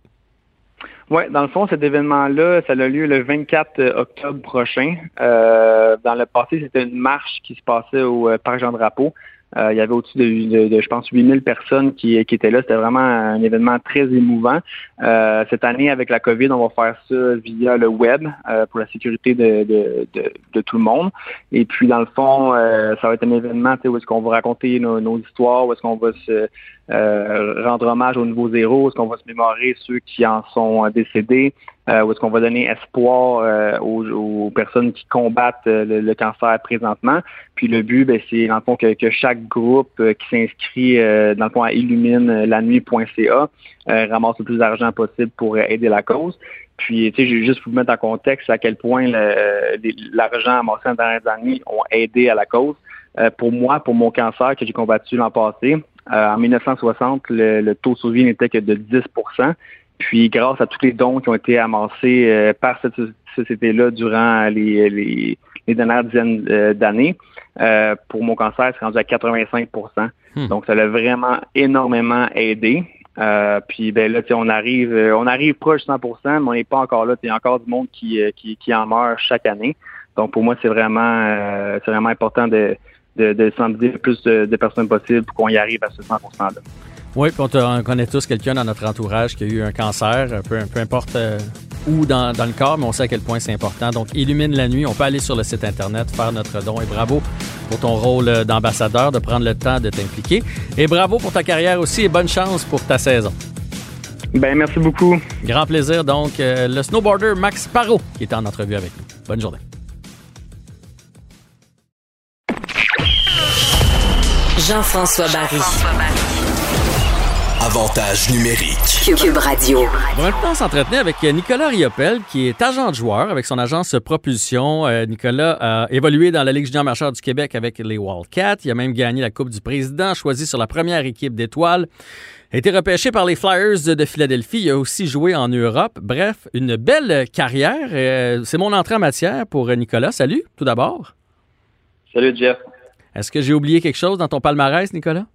S5: Oui, dans le fond, cet événement-là, ça a lieu le 24 octobre prochain. dans le passé, c'était une marche qui se passait au Parc Jean-Drapeau. Euh, il y avait au-dessus de, je pense, 8000 personnes qui, qui étaient là. C'était vraiment un événement très émouvant. Euh, cette année, avec la COVID, on va faire ça via le web euh, pour la sécurité de, de, tout le monde. Et puis, dans le fond, ça va être un événement où est-ce qu'on va raconter nos, nos histoires, où est-ce qu'on va se euh, rendre hommage au niveau zéro, est-ce qu'on va se mémorer ceux qui en sont décédés, euh, ou est-ce qu'on va donner espoir aux, personnes qui combattent le, cancer présentement. Puis le but, ben, c'est dans le fond que, chaque groupe qui s'inscrit dans le fond à illumine-la-nuit.ca ramasse le plus d'argent possible pour aider la cause. Puis, tu sais, juste vous mettre en contexte à quel point l'argent amassé dans les dernières années ont aidé à la cause. pour moi, pour mon cancer que j'ai combattu l'an passé, euh, en 1960, le, taux de survie n'était que de 10 Puis grâce à tous les dons qui ont été amassés euh, par cette société-là durant les, les, dernières dizaines euh, d'années, pour mon cancer, c'est rendu à 85% hmm. Donc ça l'a vraiment énormément aidé. puis ben là, on arrive, on arrive proche de 100%, mais on n'est pas encore là. Il y a encore du monde qui, qui, qui en meurt chaque année. Donc pour moi, c'est vraiment, c'est vraiment important de, de, de sensibiliser le plus de, personnes possible pour qu'on y arrive à ce 100%-là.
S3: Oui, puis on, connaît tous quelqu'un dans notre entourage qui a eu un cancer, peu, peu importe euh, où dans, le corps, mais on sait à quel point c'est important. Donc, illumine la nuit. On peut aller sur le site Internet, faire notre don. Et bravo pour ton rôle euh, d'ambassadeur, de prendre le temps de t'impliquer. Et bravo pour ta carrière aussi et bonne chance pour ta saison.
S5: Ben merci beaucoup.
S3: Grand plaisir. Donc, euh, le snowboarder Max Parot qui est en entrevue avec nous. Bonne journée.
S1: Jean-François Barry.
S2: Avantage numérique.
S1: Cube Radio.
S3: On va maintenant s'entretenir avec Nicolas Riopel, qui est agent de joueur avec son agence Propulsion. Euh, Nicolas a évolué dans la Ligue junior majeure du Québec avec les Wildcats. Il a même gagné la Coupe du Président, choisi sur la première équipe d'étoiles. A été repêché par les Flyers de Philadelphie. Il a aussi joué en Europe. Bref, une belle carrière. Euh, c'est mon entrée en matière pour Nicolas. Salut, tout d'abord.
S5: Salut, Jeff.
S3: Est-ce que j'ai oublié quelque chose dans ton palmarès, Nicolas?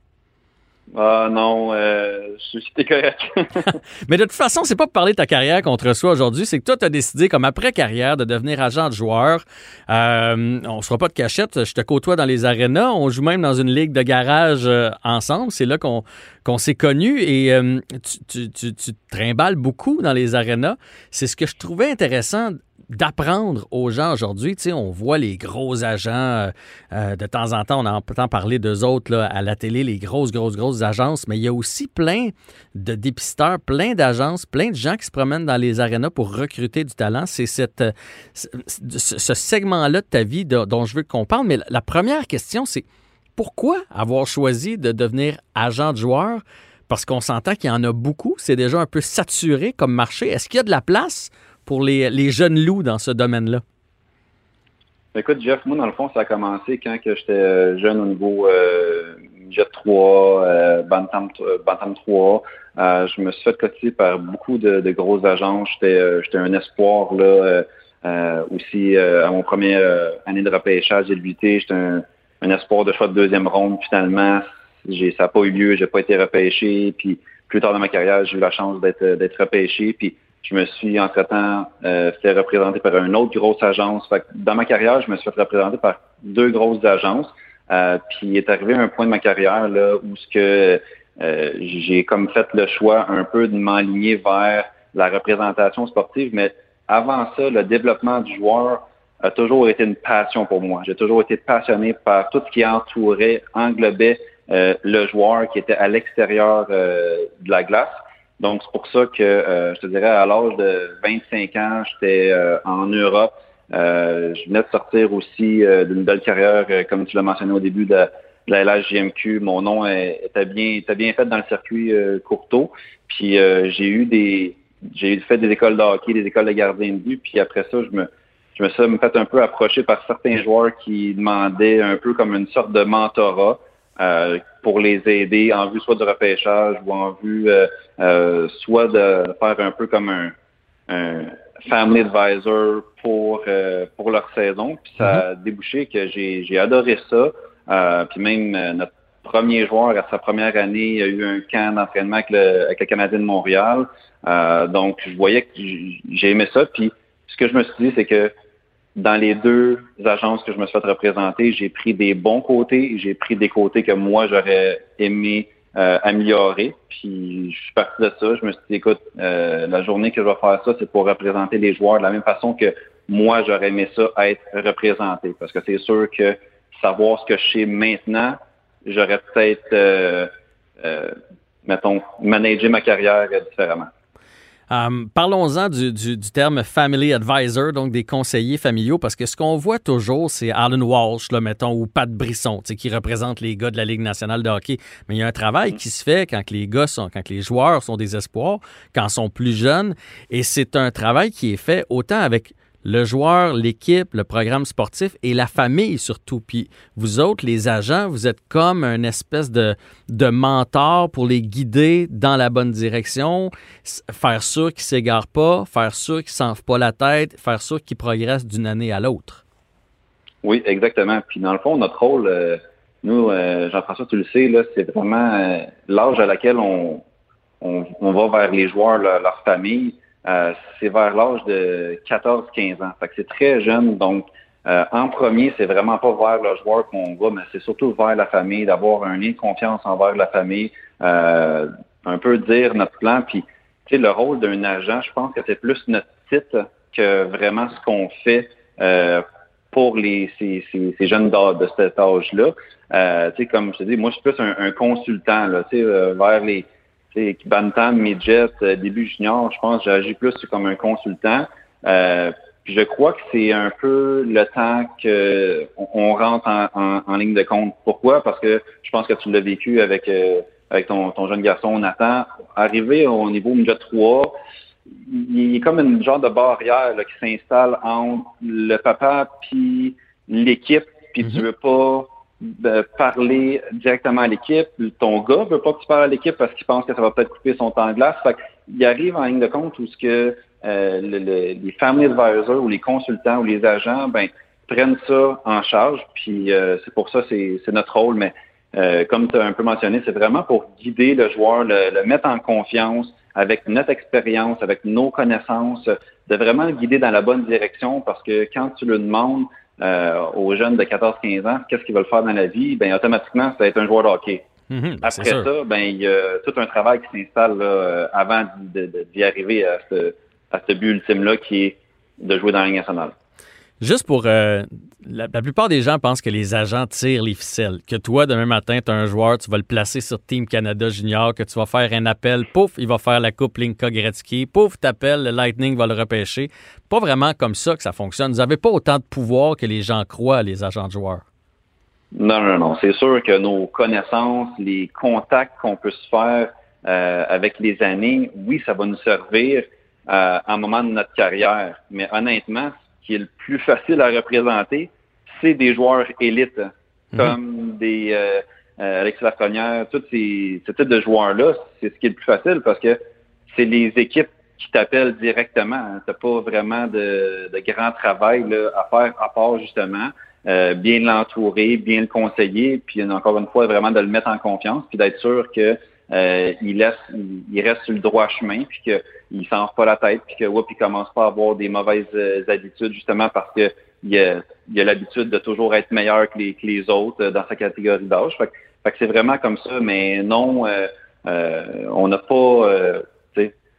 S5: Ah non, euh, c'était correct.
S3: Mais de toute façon, c'est pas pour parler de ta carrière contre soi aujourd'hui, c'est que toi, tu as décidé, comme après-carrière, de devenir agent de joueur. Euh, on se fera pas de cachette, je te côtoie dans les arénas, on joue même dans une ligue de garage euh, ensemble, c'est là qu'on s'est connus et euh, tu, tu, te trimbales beaucoup dans les arénas. C'est ce que je trouvais intéressant d'apprendre aux gens aujourd'hui. Tu on voit les gros agents, euh, euh, de temps en temps, on entend parler d'eux autres à la télé, les grosses, grosses, grosses agences, mais il y a aussi plein de dépisteurs, plein d'agences, plein de gens qui se promènent dans les arénas pour recruter du talent. C'est euh, ce segment-là de ta vie dont je veux qu'on parle. Mais la première question, c'est pourquoi avoir choisi de devenir agent de joueur? Parce qu'on s'entend qu'il y en a beaucoup. C'est déjà un peu saturé comme marché. Est-ce qu'il y a de la place pour les, les jeunes loups dans ce domaine-là?
S6: Écoute, Jeff, moi, dans le fond, ça a commencé quand j'étais euh, jeune au niveau euh, Jet 3, euh, Bantam, Bantam 3. je me suis fait cotiser par beaucoup de, de grosses agences. J'étais un espoir là aussi à mon premier année de repêchage j'ai J'étais un, un, espoir de choix de deuxième ronde. Finalement, ça n'a pas eu lieu. J'ai pas été repêché. Puis plus tard dans ma carrière, j'ai eu la chance d'être repêché. Puis je me suis, entre-temps, euh, fait représenter par une autre grosse agence. dans ma carrière, je me suis fait représenter par deux grosses agences. Euh, puis il est arrivé un point de ma carrière là où ce que euh, j'ai comme fait le choix un peu de m'aligner vers la représentation sportive, mais avant ça, le développement du joueur a toujours été une passion pour moi. J'ai toujours été passionné par tout ce qui entourait, englobait euh, le joueur qui était à l'extérieur euh, de la glace. Donc, c'est pour ça que euh, je te dirais, à l'âge de 25 ans, j'étais euh, en Europe. Euh, je venais de sortir aussi d'une belle carrière, comme tu l'as mentionné au début, de, la LHJMQ. Mon nom était bien, était bien fait dans le circuit Courteau. Puis j'ai eu des j'ai fait des écoles de hockey, des écoles de gardien de but. Puis après ça, je me je me suis fait un peu approcher par certains joueurs qui demandaient un peu comme une sorte de mentorat. Euh, pour les aider en vue soit du repêchage ou en vue euh, euh, soit de faire un peu comme un, un family advisor pour pour leur saison. Puis ça a mhm. débouché que j'ai j'ai adoré ça. puis même notre premier joueur à sa première année a eu un camp d'entraînement avec le, avec le Canadien de Montréal. donc je voyais que j'ai aimé ça. Puis ce que je me suis dit, c'est que dans les deux agences que je me suis fait représenter, j'ai pris des bons côtés, j'ai pris des côtés que moi j'aurais aimé euh, améliorer. Puis je suis parti de ça. Je me suis dit, écoute, euh, la journée que je vais faire ça, c'est pour représenter les joueurs de la même façon que moi j'aurais aimé ça être représenté. Parce que c'est sûr que savoir ce que je sais maintenant, j'aurais peut-être, euh, mettons, managé ma carrière différemment.
S3: Euh, parlons-en du, terme family advisor, donc des conseillers familiaux, parce que ce qu'on voit toujours, c'est Alan Walsh, là, mettons, ou Pat Brisson, qui représente les gars de la Ligue nationale de hockey. Mais il y a un travail qui se fait quand les gars sont, quand les joueurs sont des espoirs, quand ils sont plus jeunes, et c'est un travail qui est fait autant avec le joueur, l'équipe, le programme sportif et la famille surtout. Puis vous autres, les agents, vous êtes comme un espèce de, de mentor pour les guider dans la bonne direction, faire sûr qu'ils ne s'égarent pas, faire sûr qu'ils ne s'enfent pas la tête, faire sûr qu'ils progressent d'une année à l'autre.
S6: Oui, exactement. Puis dans le fond, notre rôle, euh, nous, euh, Jean-François, tu le sais, c'est vraiment euh, l'âge à laquelle on, on, va vers les joueurs, leur famille. Euh, c'est vers l'âge de 14-15 ans. C'est très jeune. Donc, euh, en premier, c'est vraiment pas vers le joueur qu'on va, mais c'est surtout vers la famille, d'avoir un lien de confiance envers la famille, euh, un peu dire notre plan. Puis, tu sais, le rôle d'un agent, je pense que c'est plus notre titre que vraiment ce qu'on fait pour les ces, ces, jeunes de, cet âge-là. tu sais, comme je te dis, moi, je suis plus un, un consultant, là, tu sais, vers les Bantam, Midget, euh, début junior, je pense j'agis plus comme un consultant. Euh, je crois que c'est un peu le temps qu'on rentre en, ligne de compte. Pourquoi? Parce que je pense que tu l'as vécu avec, euh, avec ton, ton, jeune garçon Nathan. Arrivé au niveau Midget 3, il y a comme une genre de barrière qui s'installe entre le papa puis l'équipe, puis tu mm-hmm. veux pas parler directement à l'équipe. Ton gars veut pas que tu parles à l'équipe parce qu'il pense que ça va peut-être couper son temps de glace. Fait il arrive en ligne de compte où ce que euh, les family advisors ou les consultants ou les agents ben prennent ça en charge. Puis euh, c'est pour ça c'est notre rôle. Mais euh, comme tu as un peu mentionné, c'est vraiment pour guider le joueur, le, mettre en confiance avec notre expérience, avec nos connaissances, de vraiment le guider dans la bonne direction parce que quand tu le demandes, euh, aux jeunes de 14-15 ans, qu'est-ce qu'ils veulent faire dans la vie, ben automatiquement, ça va être un joueur de hockey. Mhm, Après ça, ben il y a tout un travail qui s'installe euh, avant d'y arriver à ce, à ce but ultime-là qui est de jouer dans la Ligue nationale.
S3: Juste pour. Euh, la, plupart des gens pensent que les agents tirent les ficelles. Que toi, demain matin, tu as un joueur, tu vas le placer sur Team Canada Junior, que tu vas faire un appel, pouf, il va faire la Coupe Linka Gretzky, pouf, t'appelles, le Lightning va le repêcher. Pas vraiment comme ça que ça fonctionne. Vous n'avez pas autant de pouvoir que les gens croient, les agents de joueurs.
S6: Non, non, non. C'est sûr que nos connaissances, les contacts qu'on peut se faire avec les années, oui, ça va nous servir à un moment de notre carrière. Mais honnêtement, qui est le plus facile à représenter, c'est des joueurs élites, mhm. comme des euh, Alexis Lafrenière, tous ces, ce type de joueurs-là, c'est ce qui est le plus facile parce que c'est les équipes qui t'appellent directement. Tu n'as pas vraiment de, de, grand travail là, à faire à part justement euh, bien l'entourer, bien le conseiller, puis encore une fois, vraiment de le mettre en confiance, puis d'être sûr que euh, il laisse, il, reste sur le droit chemin, puis qu'il s'en pas la tête, puis que ouais, puis commence pas à avoir des mauvaises euh, habitudes justement parce que il a, l'habitude de toujours être meilleur que les, que les autres dans sa catégorie d'âge. Fait, fait, que c'est vraiment comme ça, mais non, on n'a pas,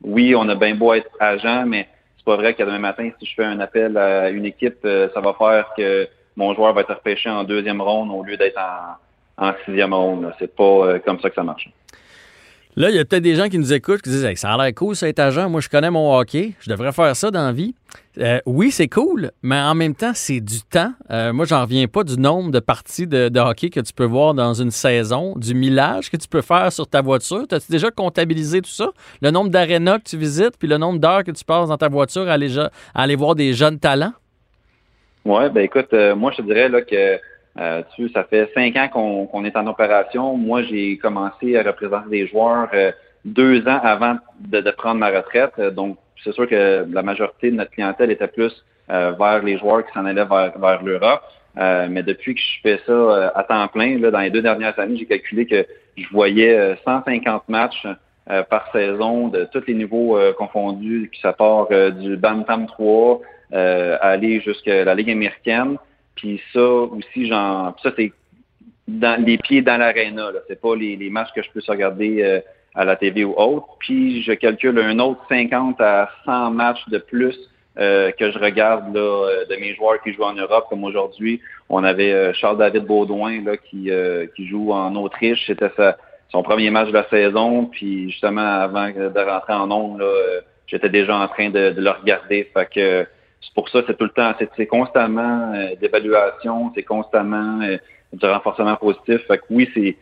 S6: oui, on a bien beau être agent, mais c'est pas vrai que demain matin, si je fais un appel à une équipe, ça va faire que mon joueur va être repêché en deuxième ronde au lieu d'être en, en sixième ronde. C'est pas euh, comme ça que ça marche.
S3: Là, il y a peut-être des gens qui nous écoutent qui disent Ça a l'air cool, être agent. Moi, je connais mon hockey. Je devrais faire ça dans la vie. Euh, oui, c'est cool, mais en même temps, c'est du temps. Euh, moi, j'en reviens pas du nombre de parties de, hockey que tu peux voir dans une saison, du millage que tu peux faire sur ta voiture. As-tu déjà comptabilisé tout ça? Le nombre d'arénas que tu visites, puis le nombre d'heures que tu passes dans ta voiture à aller, à aller voir des jeunes talents?
S6: Oui, ben écoute, euh, moi je te dirais là que euh, tu ça fait cinq ans qu'on est en opération. Moi, j'ai commencé à représenter des joueurs euh, deux ans avant de, prendre ma retraite. Donc, c'est sûr que la majorité de notre clientèle était plus vers les joueurs qui s'en allaient vers, vers l'Europe. mais depuis que je fais ça à temps plein, là, dans les deux dernières années, j'ai calculé que je voyais 150 matchs par saison de tous les niveaux confondus, qui ça part du Bantam 3 euh, aller jusqu'à la Ligue américaine. Puis ça aussi, genre, ça c'est dans les pieds dans l'aréna. C'est pas les, les, matchs que je peux regarder euh, à la TV ou autre. Puis je calcule un autre 50 à 100 matchs de plus euh, que je regarde là, euh, de mes joueurs qui jouent en Europe, comme aujourd'hui. On avait Charles-David Baudouin là, qui, qui joue en Autriche. C'était son premier match de la saison. Puis justement, avant de rentrer en nombre, j'étais déjà en train de, de, le regarder. Fait que c'est pour ça, c'est tout le temps, c'est constamment euh, d'évaluation, c'est constamment euh, du renforcement positif. Fait que oui,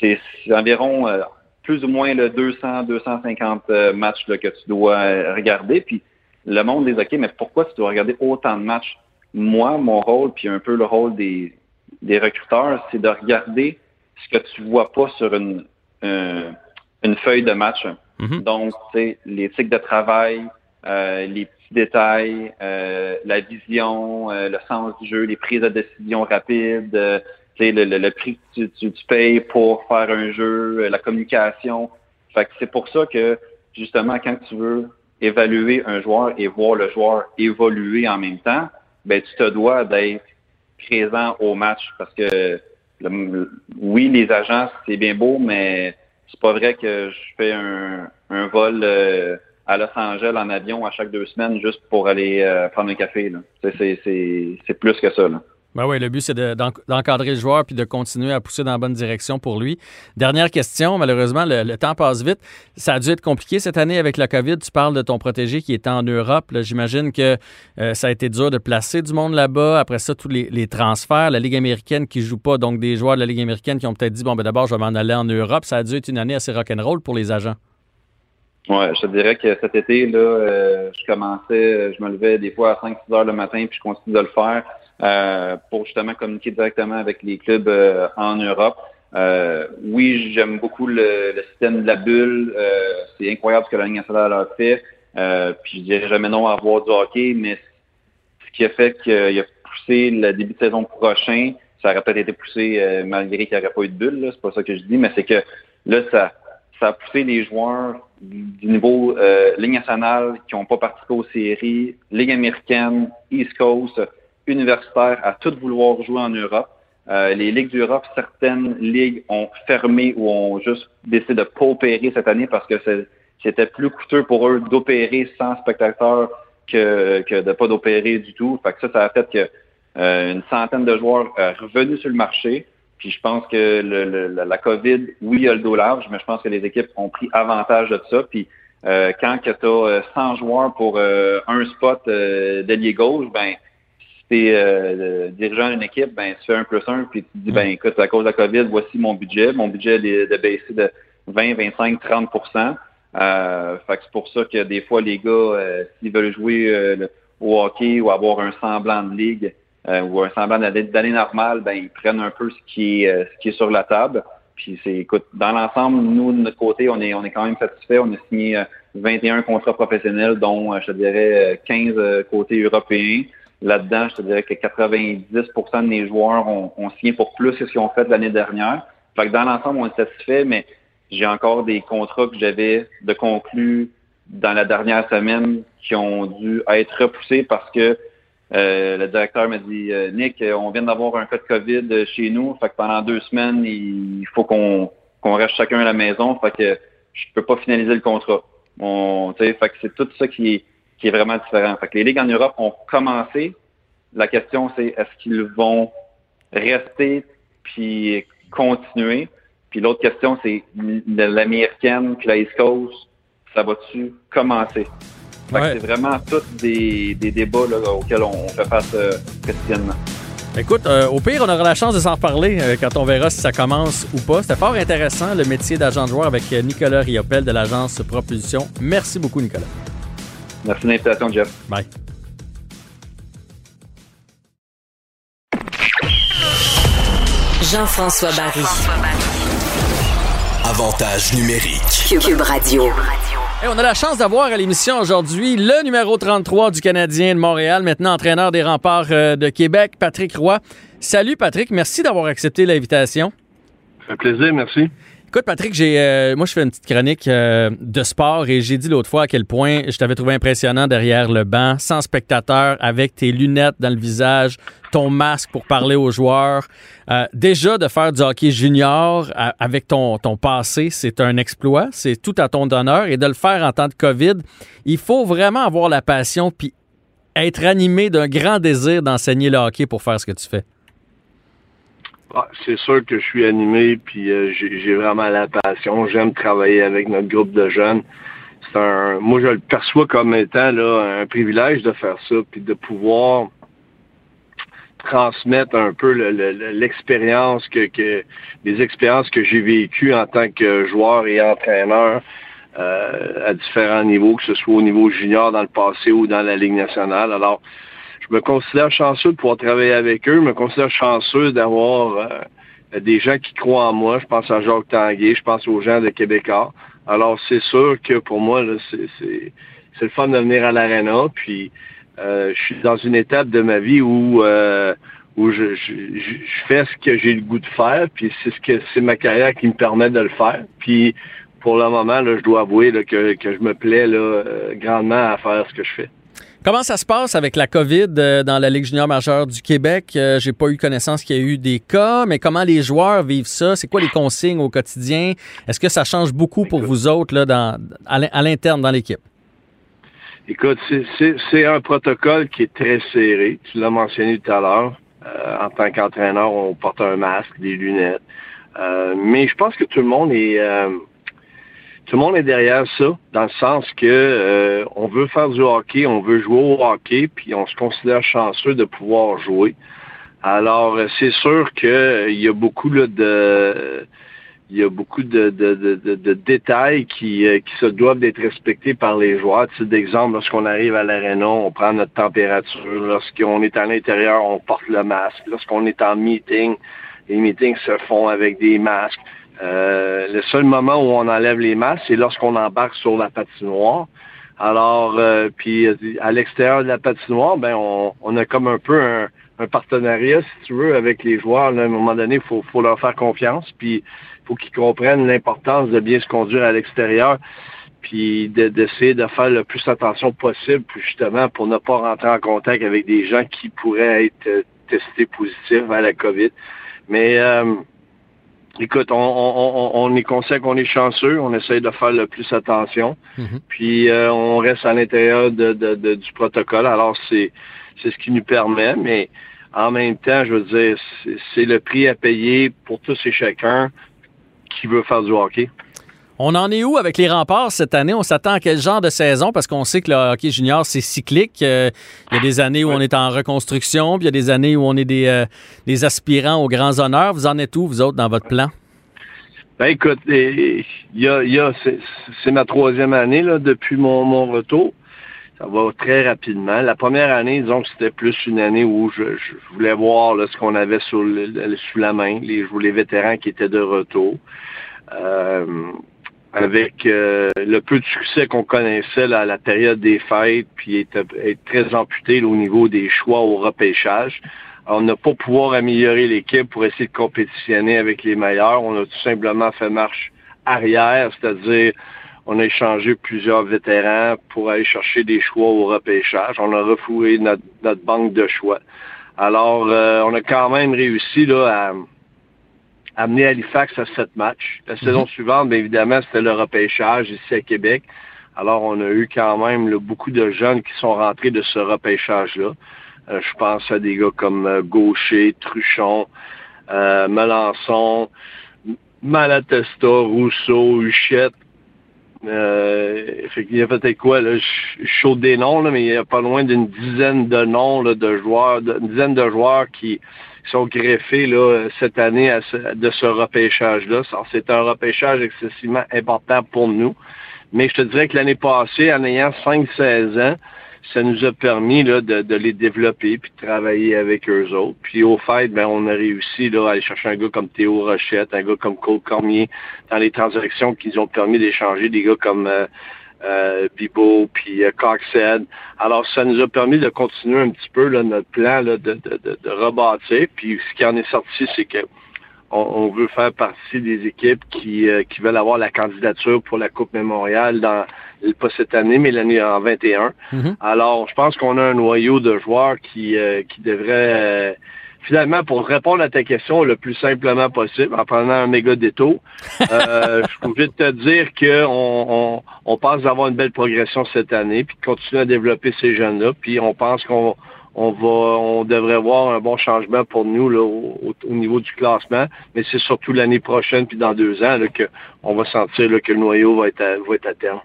S6: c'est environ euh, plus ou moins le 200, 250 matchs que tu dois regarder. Puis le monde des OK, mais pourquoi tu dois regarder autant de matchs? Moi, mon rôle, puis un peu le rôle des, des recruteurs, c'est de regarder ce que tu vois pas sur une, une feuille de match. Mm-hmm. Donc, tu sais, l'éthique de travail, les détails, euh, la vision, euh, le sens du jeu, les prises de décision rapides, euh, le, le, le, prix que tu, tu, payes pour faire un jeu, euh, la communication. Fait que c'est pour ça que justement quand tu veux évaluer un joueur et voir le joueur évoluer en même temps, ben tu te dois d'être présent au match parce que oui, les agents, c'est bien beau, mais c'est pas vrai que je fais un, un vol à Los Angeles en avion à chaque deux semaines juste pour aller euh, prendre un café. C'est plus que ça. Là.
S3: Ben oui, le but, c'est d'encadrer le joueur puis de continuer à pousser dans la bonne direction pour lui. Dernière question, malheureusement, le, temps passe vite. Ça a dû être compliqué cette année avec la COVID. Tu parles de ton protégé qui est en Europe. J'imagine que euh, ça a été dur de placer du monde là-bas. Après ça, tous les, transferts, la Ligue américaine qui joue pas, donc des joueurs de la Ligue américaine qui ont peut-être dit, bon, ben d'abord, je vais m'en aller en Europe. Ça a dû être une année assez rock'n'roll pour les agents.
S6: Ouais, je te dirais que cet été, là, euh, je commençais, je me levais des fois à 5-6 heures le matin, puis je continue de le faire euh, pour justement communiquer directement avec les clubs euh, en Europe. oui, j'aime beaucoup le, système de la bulle. c'est incroyable ce que la Ligue nationale a fait. puis je dirais jamais non à avoir du hockey, mais ce qui a fait qu'il a poussé le début de saison prochain, ça aurait peut-être été poussé malgré qu'il n'y aurait pas eu de bulle, c'est pas ça que je dis, mais c'est que là, ça, ça a poussé les joueurs du niveau euh, Ligue nationale qui n'ont pas participé aux séries, Ligue américaine, East Coast, universitaire, à tout vouloir jouer en Europe. Euh, les ligues d'Europe, certaines ligues ont fermé ou ont juste décidé de pas opérer cette année parce que c'était plus coûteux pour eux d'opérer sans spectateurs que, que de pas d'opérer du tout. Fait que ça, ça a fait que euh, une centaine de joueurs euh, revenus sur le marché. Puis je pense que le, la COVID, oui, il y a le dos large, mais je pense que les équipes ont pris avantage de ça. Puis euh, quand tu as 100 joueurs pour euh, un spot euh, d'ailier gauche, ben si tu es euh, dirigeant d'une équipe, ben tu fais un plus un, puis tu te dis, ben écoute, à cause de la COVID, voici mon budget. Mon budget est de baisser de, 20, 25, 30% euh, fait que c'est pour ça que des fois, les gars, euh, s'ils veulent jouer euh, au hockey ou avoir un semblant de ligue ou un semblant d'année normale, ben ils prennent un peu ce qui est ce qui est sur la table. Puis c'est, écoute, dans l'ensemble, nous, de notre côté, on est, on est quand même satisfait. On a signé 21 contrats professionnels, dont, je te dirais, 15 côtés européens. Là-dedans, je te dirais que 90 de mes joueurs ont, ont signé pour plus que ce qu'ils ont fait l'année dernière. Fait que dans l'ensemble, on est satisfait, mais j'ai encore des contrats que j'avais de conclus dans la dernière semaine qui ont dû être repoussés parce que euh, le directeur m'a dit euh, Nick, on vient d'avoir un cas de COVID chez nous, fait que pendant deux semaines, il faut qu'on qu'on reste chacun à la maison, fait que je peux pas finaliser le contrat. On, fait que c'est tout ça qui est, qui est vraiment différent. Fait que les ligues en Europe ont commencé. La question, c'est est-ce qu'ils vont rester puis continuer? Puis l'autre question, c'est l'américaine, puis la East Coast, ça va-tu commencer? C'est vraiment tous des, débats auxquels on fait face euh, quotidiennement.
S3: Écoute, euh, au pire, on aura la chance de s'en reparler euh, quand on verra si ça commence ou pas. C'était fort intéressant, le métier d'agent de joueur avec Nicolas Riopel de l'agence Propulsion. Merci beaucoup, Nicolas.
S6: Merci de l'invitation, Jeff.
S3: Bye.
S1: Jean-François Barry.
S2: Avantage numérique.
S1: Cube Radio.
S3: On a la chance d'avoir à l'émission aujourd'hui le numéro 33 du Canadien de Montréal, maintenant entraîneur des remparts euh, de Québec, Patrick Roy. Salut Patrick, merci d'avoir accepté l'invitation.
S7: Ça fait plaisir, merci.
S3: Écoute, Patrick, j'ai, euh, moi, je fais une petite chronique euh, de sport et j'ai dit l'autre fois à quel point je t'avais trouvé impressionnant derrière le banc, sans spectateur, avec tes lunettes dans le visage, ton masque pour parler aux joueurs. Euh, déjà, de faire du hockey junior avec ton, ton passé, c'est un exploit, c'est tout à ton honneur. Et de le faire en temps de COVID, il faut vraiment avoir la passion puis être animé d'un grand désir d'enseigner le hockey pour faire ce que tu fais.
S7: Ah, c'est sûr que je suis animé, puis euh, j'ai vraiment la passion. J'aime travailler avec notre groupe de jeunes. Moi, je le perçois comme étant un privilège de faire ça, puis de pouvoir transmettre un peu l'expérience que les expériences que j'ai vécues en tant que joueur et entraîneur euh, à différents niveaux, que ce soit au niveau junior dans le passé ou dans la Ligue nationale. Alors, je me considère chanceux de pouvoir travailler avec eux. Je me considère chanceux d'avoir euh, des gens qui croient en moi. Je pense à Jacques Tanguay, je pense aux gens de Québécois. Alors, c'est sûr que pour moi, c'est le fun de venir à l'Arena. Puis, euh, je suis dans une étape de ma vie où euh, où je, je, fais ce que j'ai le goût de faire, puis c'est ce que c'est ma carrière qui me permet de le faire. Puis pour le moment, là, je dois avouer que, que je me plais là, grandement à faire ce que je fais.
S3: Comment ça se passe avec la COVID euh, dans la Ligue junior majeure du Québec? Euh, j'ai pas eu connaissance qu'il y a eu des cas, mais comment les joueurs vivent ça? C'est quoi les consignes au quotidien? Est-ce que ça change beaucoup pour vous autres là, dans, à l'interne dans l'équipe?
S7: Écoute, c'est un protocole qui est très serré. Tu l'as mentionné tout à l'heure. Euh, en tant qu'entraîneur, on porte un masque, des lunettes. mais je pense que tout le monde est tout le monde est derrière ça, dans le sens que euh, on veut faire du hockey, on veut jouer au hockey, puis on se considère chanceux de pouvoir jouer. Alors, euh, c'est sûr qu'il euh, y a beaucoup là, de il y a beaucoup de, de, de, détails qui, qui se doivent d'être respectés par les joueurs. Tu sais, d'exemple, lorsqu'on arrive à l'aréna, on prend notre température. Lorsqu'on est à l'intérieur, on porte le masque. Lorsqu'on est en meeting, les meetings se font avec des masques. Euh, le seul moment où on enlève les masques, c'est lorsqu'on embarque sur la patinoire. Alors, euh, puis à l'extérieur de la patinoire, ben on, a comme un peu un, partenariat, si tu veux, avec les joueurs. à un moment donné, il faut, faut leur faire confiance, puis il faut qu'ils comprennent l'importance de bien se conduire à l'extérieur, puis d'essayer de, faire le plus attention possible, justement pour ne pas rentrer en contact avec des gens qui pourraient être euh, testés positifs à la COVID. Mais Écoute, on, est conscient qu'on est chanceux, on essaye de faire le plus attention, mhm. puis euh, on reste à l'intérieur de, du protocole. Alors c'est c'est ce qui nous permet, mais en même temps, je veux dire, c'est le prix à payer pour tous et chacun qui veut faire du hockey.
S3: On en est où avec les remparts cette année? On s'attend à quel genre de saison? Parce qu'on sait que le hockey junior, c'est cyclique. Euh, il y a des années où on est en reconstruction, puis il y a des années où on est des, euh, des aspirants aux grands honneurs. Vous en êtes où, vous autres, dans votre plan?
S7: Ben écoute, il y a, y a c'est ma troisième année là, depuis mon, mon retour. Ça va très rapidement. La première année, disons que c'était plus une année où je, voulais voir là, ce qu'on avait le, sous la main, les, les vétérans qui étaient de retour. Euh, avec euh, le peu de succès qu'on connaissait là, à la période des fêtes, puis être, être très amputé au niveau des choix au repêchage. On n'a pas pouvoir améliorer l'équipe pour essayer de compétitionner avec les meilleurs. On a tout simplement fait marche arrière, c'est-à-dire on a échangé plusieurs vétérans pour aller chercher des choix au repêchage. On a refouré notre, banque de choix. Alors, euh, on a quand même réussi là, à amener Halifax à sept matchs. La saison mhm. suivante, bien évidemment, c'était le repêchage ici à Québec. Alors, on a eu quand même beaucoup de jeunes qui sont rentrés de ce repêchage-là. Euh, je pense à des gars comme euh, Gaucher, Truchon, euh, Melançon, Malatesta, Rousseau, Huchette. Euh, il y a peut-être quoi, là, je chaude des noms, là, mais il y a pas loin d'une dizaine de noms là, de joueurs, une dizaine de joueurs qui sont greffés là, cette année à de ce repêchage-là. C'est un repêchage excessivement important pour nous. Mais je te dirais que l'année passée, en ayant 5-16 ans, ça nous a permis là, de, de, les développer puis de travailler avec eux autres. Puis au fait, ben, on a réussi là, à aller chercher un gars comme Théo Rochette, un gars comme Cole Cormier, dans les transactions qui nous ont permis d'échanger des gars comme euh, euh, Bibo puis euh, Coxhead. Alors, ça nous a permis de continuer un petit peu là, notre plan là, de, de, de, de rebâtir. Puis ce qui en est sorti, c'est que on, veut faire partie des équipes qui, euh, qui veulent avoir la candidature pour la Coupe Mémorial dans pas cette année, mais l'année en 21. Mm-hmm. Alors, je pense qu'on a un noyau de joueurs qui, euh, qui devrait euh, finalement, pour répondre à ta question le plus simplement possible, en prenant un méga détour, euh, je peux de te dire qu'on on, on pense avoir une belle progression cette année, puis continuer à développer ces jeunes-là, puis on pense qu'on on va, on devrait voir un bon changement pour nous là, au, niveau du classement, mais c'est surtout l'année prochaine puis dans deux ans là, qu'on va sentir là, que le noyau va être à, va être à terme.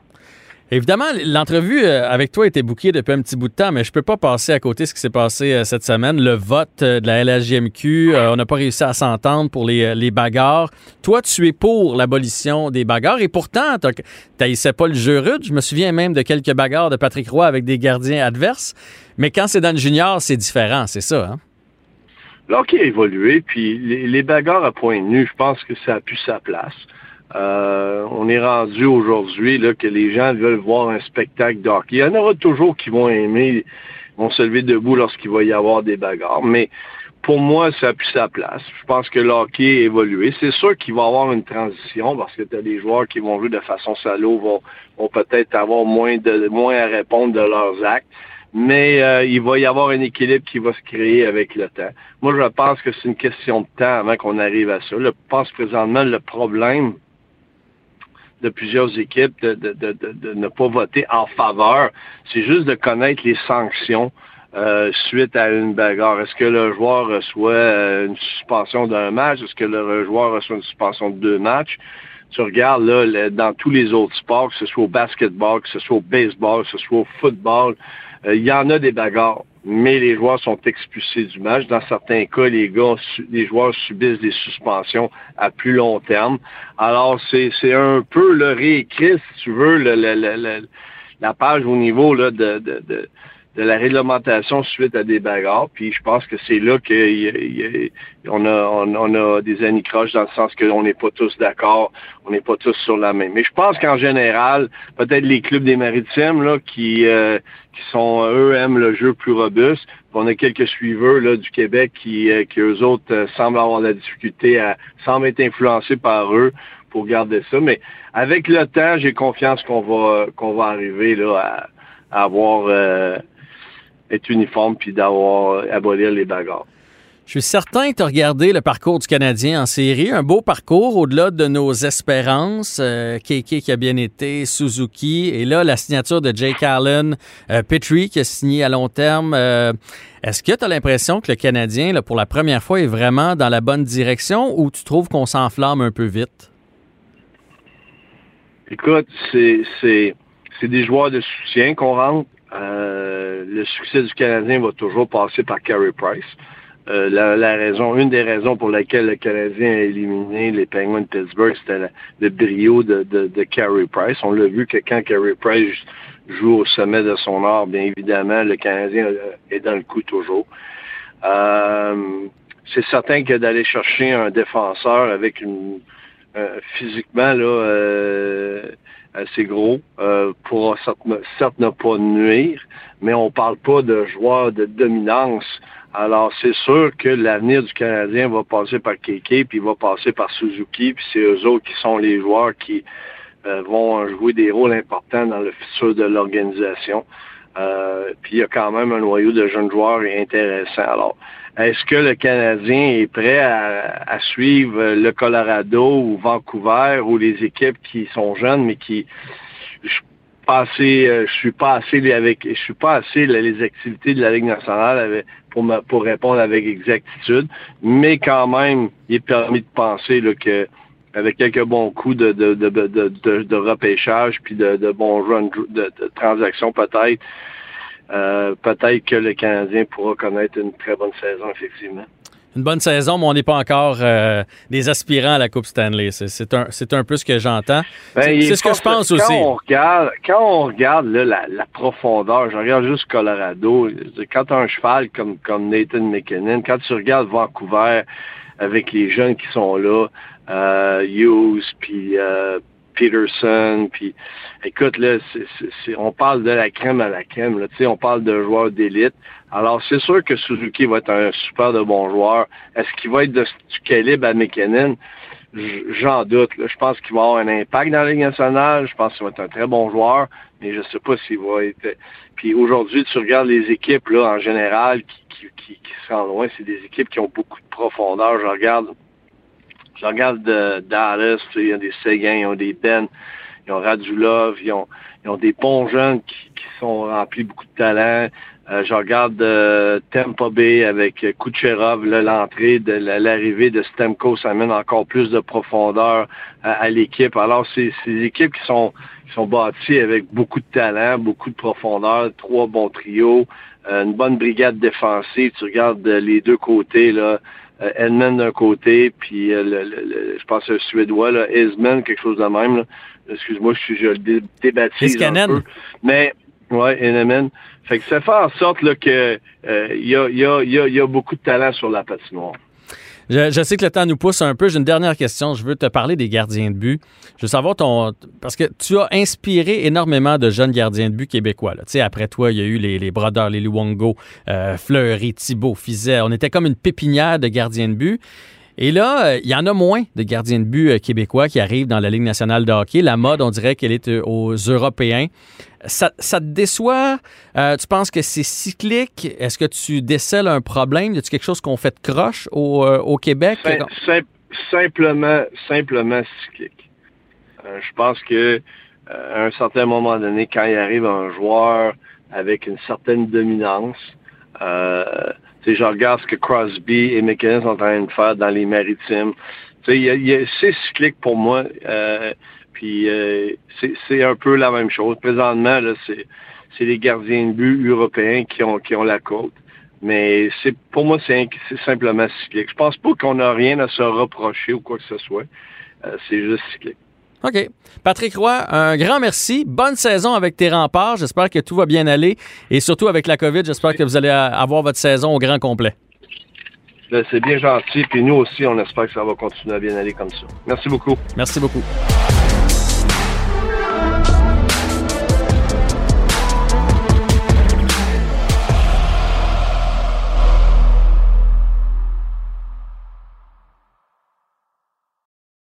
S3: Évidemment, l'entrevue euh, avec toi était bouquée depuis un petit bout de temps, mais je peux pas passer à côté de ce qui s'est passé euh, cette semaine. Le vote euh, de la LHJMQ, on n'a pas réussi à s'entendre pour les, bagarres. Toi, tu es pour l'abolition des bagarres et pourtant, tu n'haïssais pas le jeu rude. Je me souviens même de quelques bagarres de Patrick Roy avec des gardiens adverses. Mais quand c'est dans le junior, c'est différent, c'est ça, hein?
S7: L'hockey a évolué, puis les, les bagarres à point nu, je pense que ça a pu sa place. Euh, on est rendu aujourd'hui là que les gens veulent voir un spectacle d'hockey. Il y en aura toujours qui vont aimer, vont se lever debout lorsqu'il va y avoir des bagarres. Mais pour moi, ça a plus sa place. Je pense que l'hockey a évolué. C'est sûr qu'il va y avoir une transition parce que tu as des joueurs qui vont jouer de façon salaud, vont, vont peut-être avoir moins de moins à répondre de leurs actes. Mais euh, il va y avoir un équilibre qui va se créer avec le temps. Moi, je pense que c'est une question de temps avant qu'on arrive à ça. Je pense présentement le problème, de plusieurs équipes de, de, de, de, ne pas voter en faveur. C'est juste de connaître les sanctions euh, suite à une bagarre. Est-ce que le joueur reçoit euh, une suspension d'un match? Est-ce que le joueur reçoit une suspension de deux matchs? Tu regardes là, dans tous les autres sports, que ce soit au basketball, que ce soit au baseball, que ce soit au football, il y en a des bagarres mais les joueurs sont expulsés du match. Dans certains cas, les gars, les joueurs subissent des suspensions à plus long terme. Alors, c'est, un peu le réécrit, si tu veux, la page au niveau là, de, de, de de la réglementation suite à des bagarres. Puis je pense que c'est là qu'on a, on, a des anicroches dans le sens qu'on n'est pas tous d'accord, on n'est pas tous sur la même. Mais je pense qu'en général, peut-être les clubs des maritimes là, qui, euh, qui sont, eux, aiment le jeu plus robuste. On a quelques suiveurs là, du Québec qui, euh, qui eux autres, euh, semblent avoir la difficulté à, semblent être influencés par eux pour garder ça. Mais avec le temps, j'ai confiance qu'on va qu'on va arriver là à, avoir être uniforme puis d'avoir abolir les bagarres.
S3: Je suis certain que tu as regardé le parcours du Canadien en série, un beau parcours au-delà de nos espérances. Euh, Keke qui a bien été, Suzuki, et là, la signature de Jake Allen, euh, Petrie qui a signé à long terme. Euh, est-ce que tu as l'impression que le Canadien, là, pour la première fois, est vraiment dans la bonne direction ou tu trouves qu'on s'enflamme un peu vite?
S7: Écoute, c'est des joueurs de soutien qu'on rentre. Euh, le succès du Canadien va toujours passer par Carey Price. euh, la, raison, une des raisons pour laquelle le Canadien a éliminé les Penguins de Pittsburgh, c'était le brio de, de, de Carey Price. On l'a vu que quand Carey Price joue au sommet de son art, bien évidemment, le Canadien est dans le coup toujours. Euh, c'est certain que d'aller chercher un défenseur avec une euh, physiquement là euh, assez gros euh, pour certes, ne pas nuire, mais on parle pas de joueurs de dominance. Alors c'est sûr que l'avenir du Canadien va passer par Keke, puis va passer par Suzuki, puis c'est eux autres qui sont les joueurs qui vont jouer des rôles importants dans le futur de l'organisation. puis il y a quand même un noyau de jeunes joueurs intéressants. Alors, est-ce que le Canadien est prêt à, suivre le Colorado ou Vancouver ou les équipes qui sont jeunes mais qui je euh, je suis pas assez avec, je suis pas assez les activités de la Ligue nationale pour pour répondre avec exactitude, mais quand même, il est permis de penser là, que avec quelques bons coups de, de, de, de, repêchage puis de, bons runs de transactions peut-être, euh, peut-être que le Canadien pourra connaître une très bonne saison, effectivement.
S3: Une bonne saison, mais on n'est pas encore euh, des aspirants à la Coupe Stanley. C'est un, un peu ce que j'entends. Ben, c'est ce que je pense
S7: quand
S3: aussi.
S7: On regarde, quand on regarde la, profondeur, je regarde juste Colorado, quand tu as un cheval comme, comme Nathan McKinnon, quand tu regardes Vancouver avec les jeunes qui sont là, euh, Hughes, puis euh, Peterson, puis écoute, là, on parle de la crème à la crème, là, on parle de joueurs d'élite. Alors, c'est sûr que Suzuki va être un super de bon joueur. Est-ce qu'il va être de, du calibre à McKinnon? J'en doute. Je pense qu'il va avoir un impact dans la Ligue nationale. Je pense qu'il va être un très bon joueur, mais je sais pas s'il va être... Puis aujourd'hui, tu regardes les équipes là en général qui, qui, qui, qui rendent loin, c'est des équipes qui ont beaucoup de profondeur. Je regarde je regarde Dallas, il y a des Seguin, ils ont des Ben, ils ont Radulov, ils ont, ils ont des bons jeunes qui, qui sont remplis beaucoup de talent. Euh, je regarde euh, Tampa Bay avec Kucherov, l'entrée de l'arrivée de Stemco, ça amène encore plus de profondeur à, l'équipe. Alors, c'est des équipes qui sont, qui sont bâties avec beaucoup de talent, beaucoup de profondeur, trois bons trios, euh, une bonne brigade défensive. Tu regardes les deux côtés, là, euh, Edmund d'un côté, puis euh, le, je pense un Suédois, là, Esmond, quelque chose de même. Excuse-moi, je suis je le un peu. Mais ouais, Edmund. Fait que ça fait en sorte là, que euh, il y, a, y, a, y, a, beaucoup de talent sur la patinoire.
S3: Je, sais que le temps nous pousse un peu. J'ai une dernière question. Je veux te parler des gardiens de but. Je veux savoir ton. Parce que tu as inspiré énormément de jeunes gardiens de but québécois. Tu sais, après toi, il y a eu les, les Brodeurs, les Luongo, euh, Fleury, Thibault, Fizet. On était comme une pépinière de gardiens de but. Et là, euh, il y en a moins de gardiens de but euh, québécois qui arrivent dans la Ligue nationale de hockey. La mode, on dirait qu'elle est euh, aux Européens. Ça, te déçoit? tu penses que c'est cyclique? Est-ce que tu décèles un problème? Y a quelque chose qu'on fait de croche au, Québec?
S7: simplement, simplement cyclique. je pense que à un certain moment donné, quand il arrive un joueur avec une certaine dominance, sais, je regarde ce que Crosby et McKinnon sont en train de faire dans les maritimes. Tu sais, c'est cyclique pour moi. Euh, puis euh, c'est un peu la même chose. Présentement, là, c'est les gardiens de but européens qui ont qui ont la côte. Mais c'est pour moi, c'est simplement cyclique. Je pense pas qu'on a rien à se reprocher ou quoi que ce soit. Euh, c'est juste cyclique.
S3: OK. Patrick Roy, un grand merci. Bonne saison avec tes remparts. J'espère que tout va bien aller. Et surtout avec la COVID, j'espère que vous allez avoir votre saison au grand complet.
S7: Ben, c'est bien gentil. Puis nous aussi, on espère que ça va continuer à bien aller comme ça. Merci beaucoup.
S3: Merci beaucoup.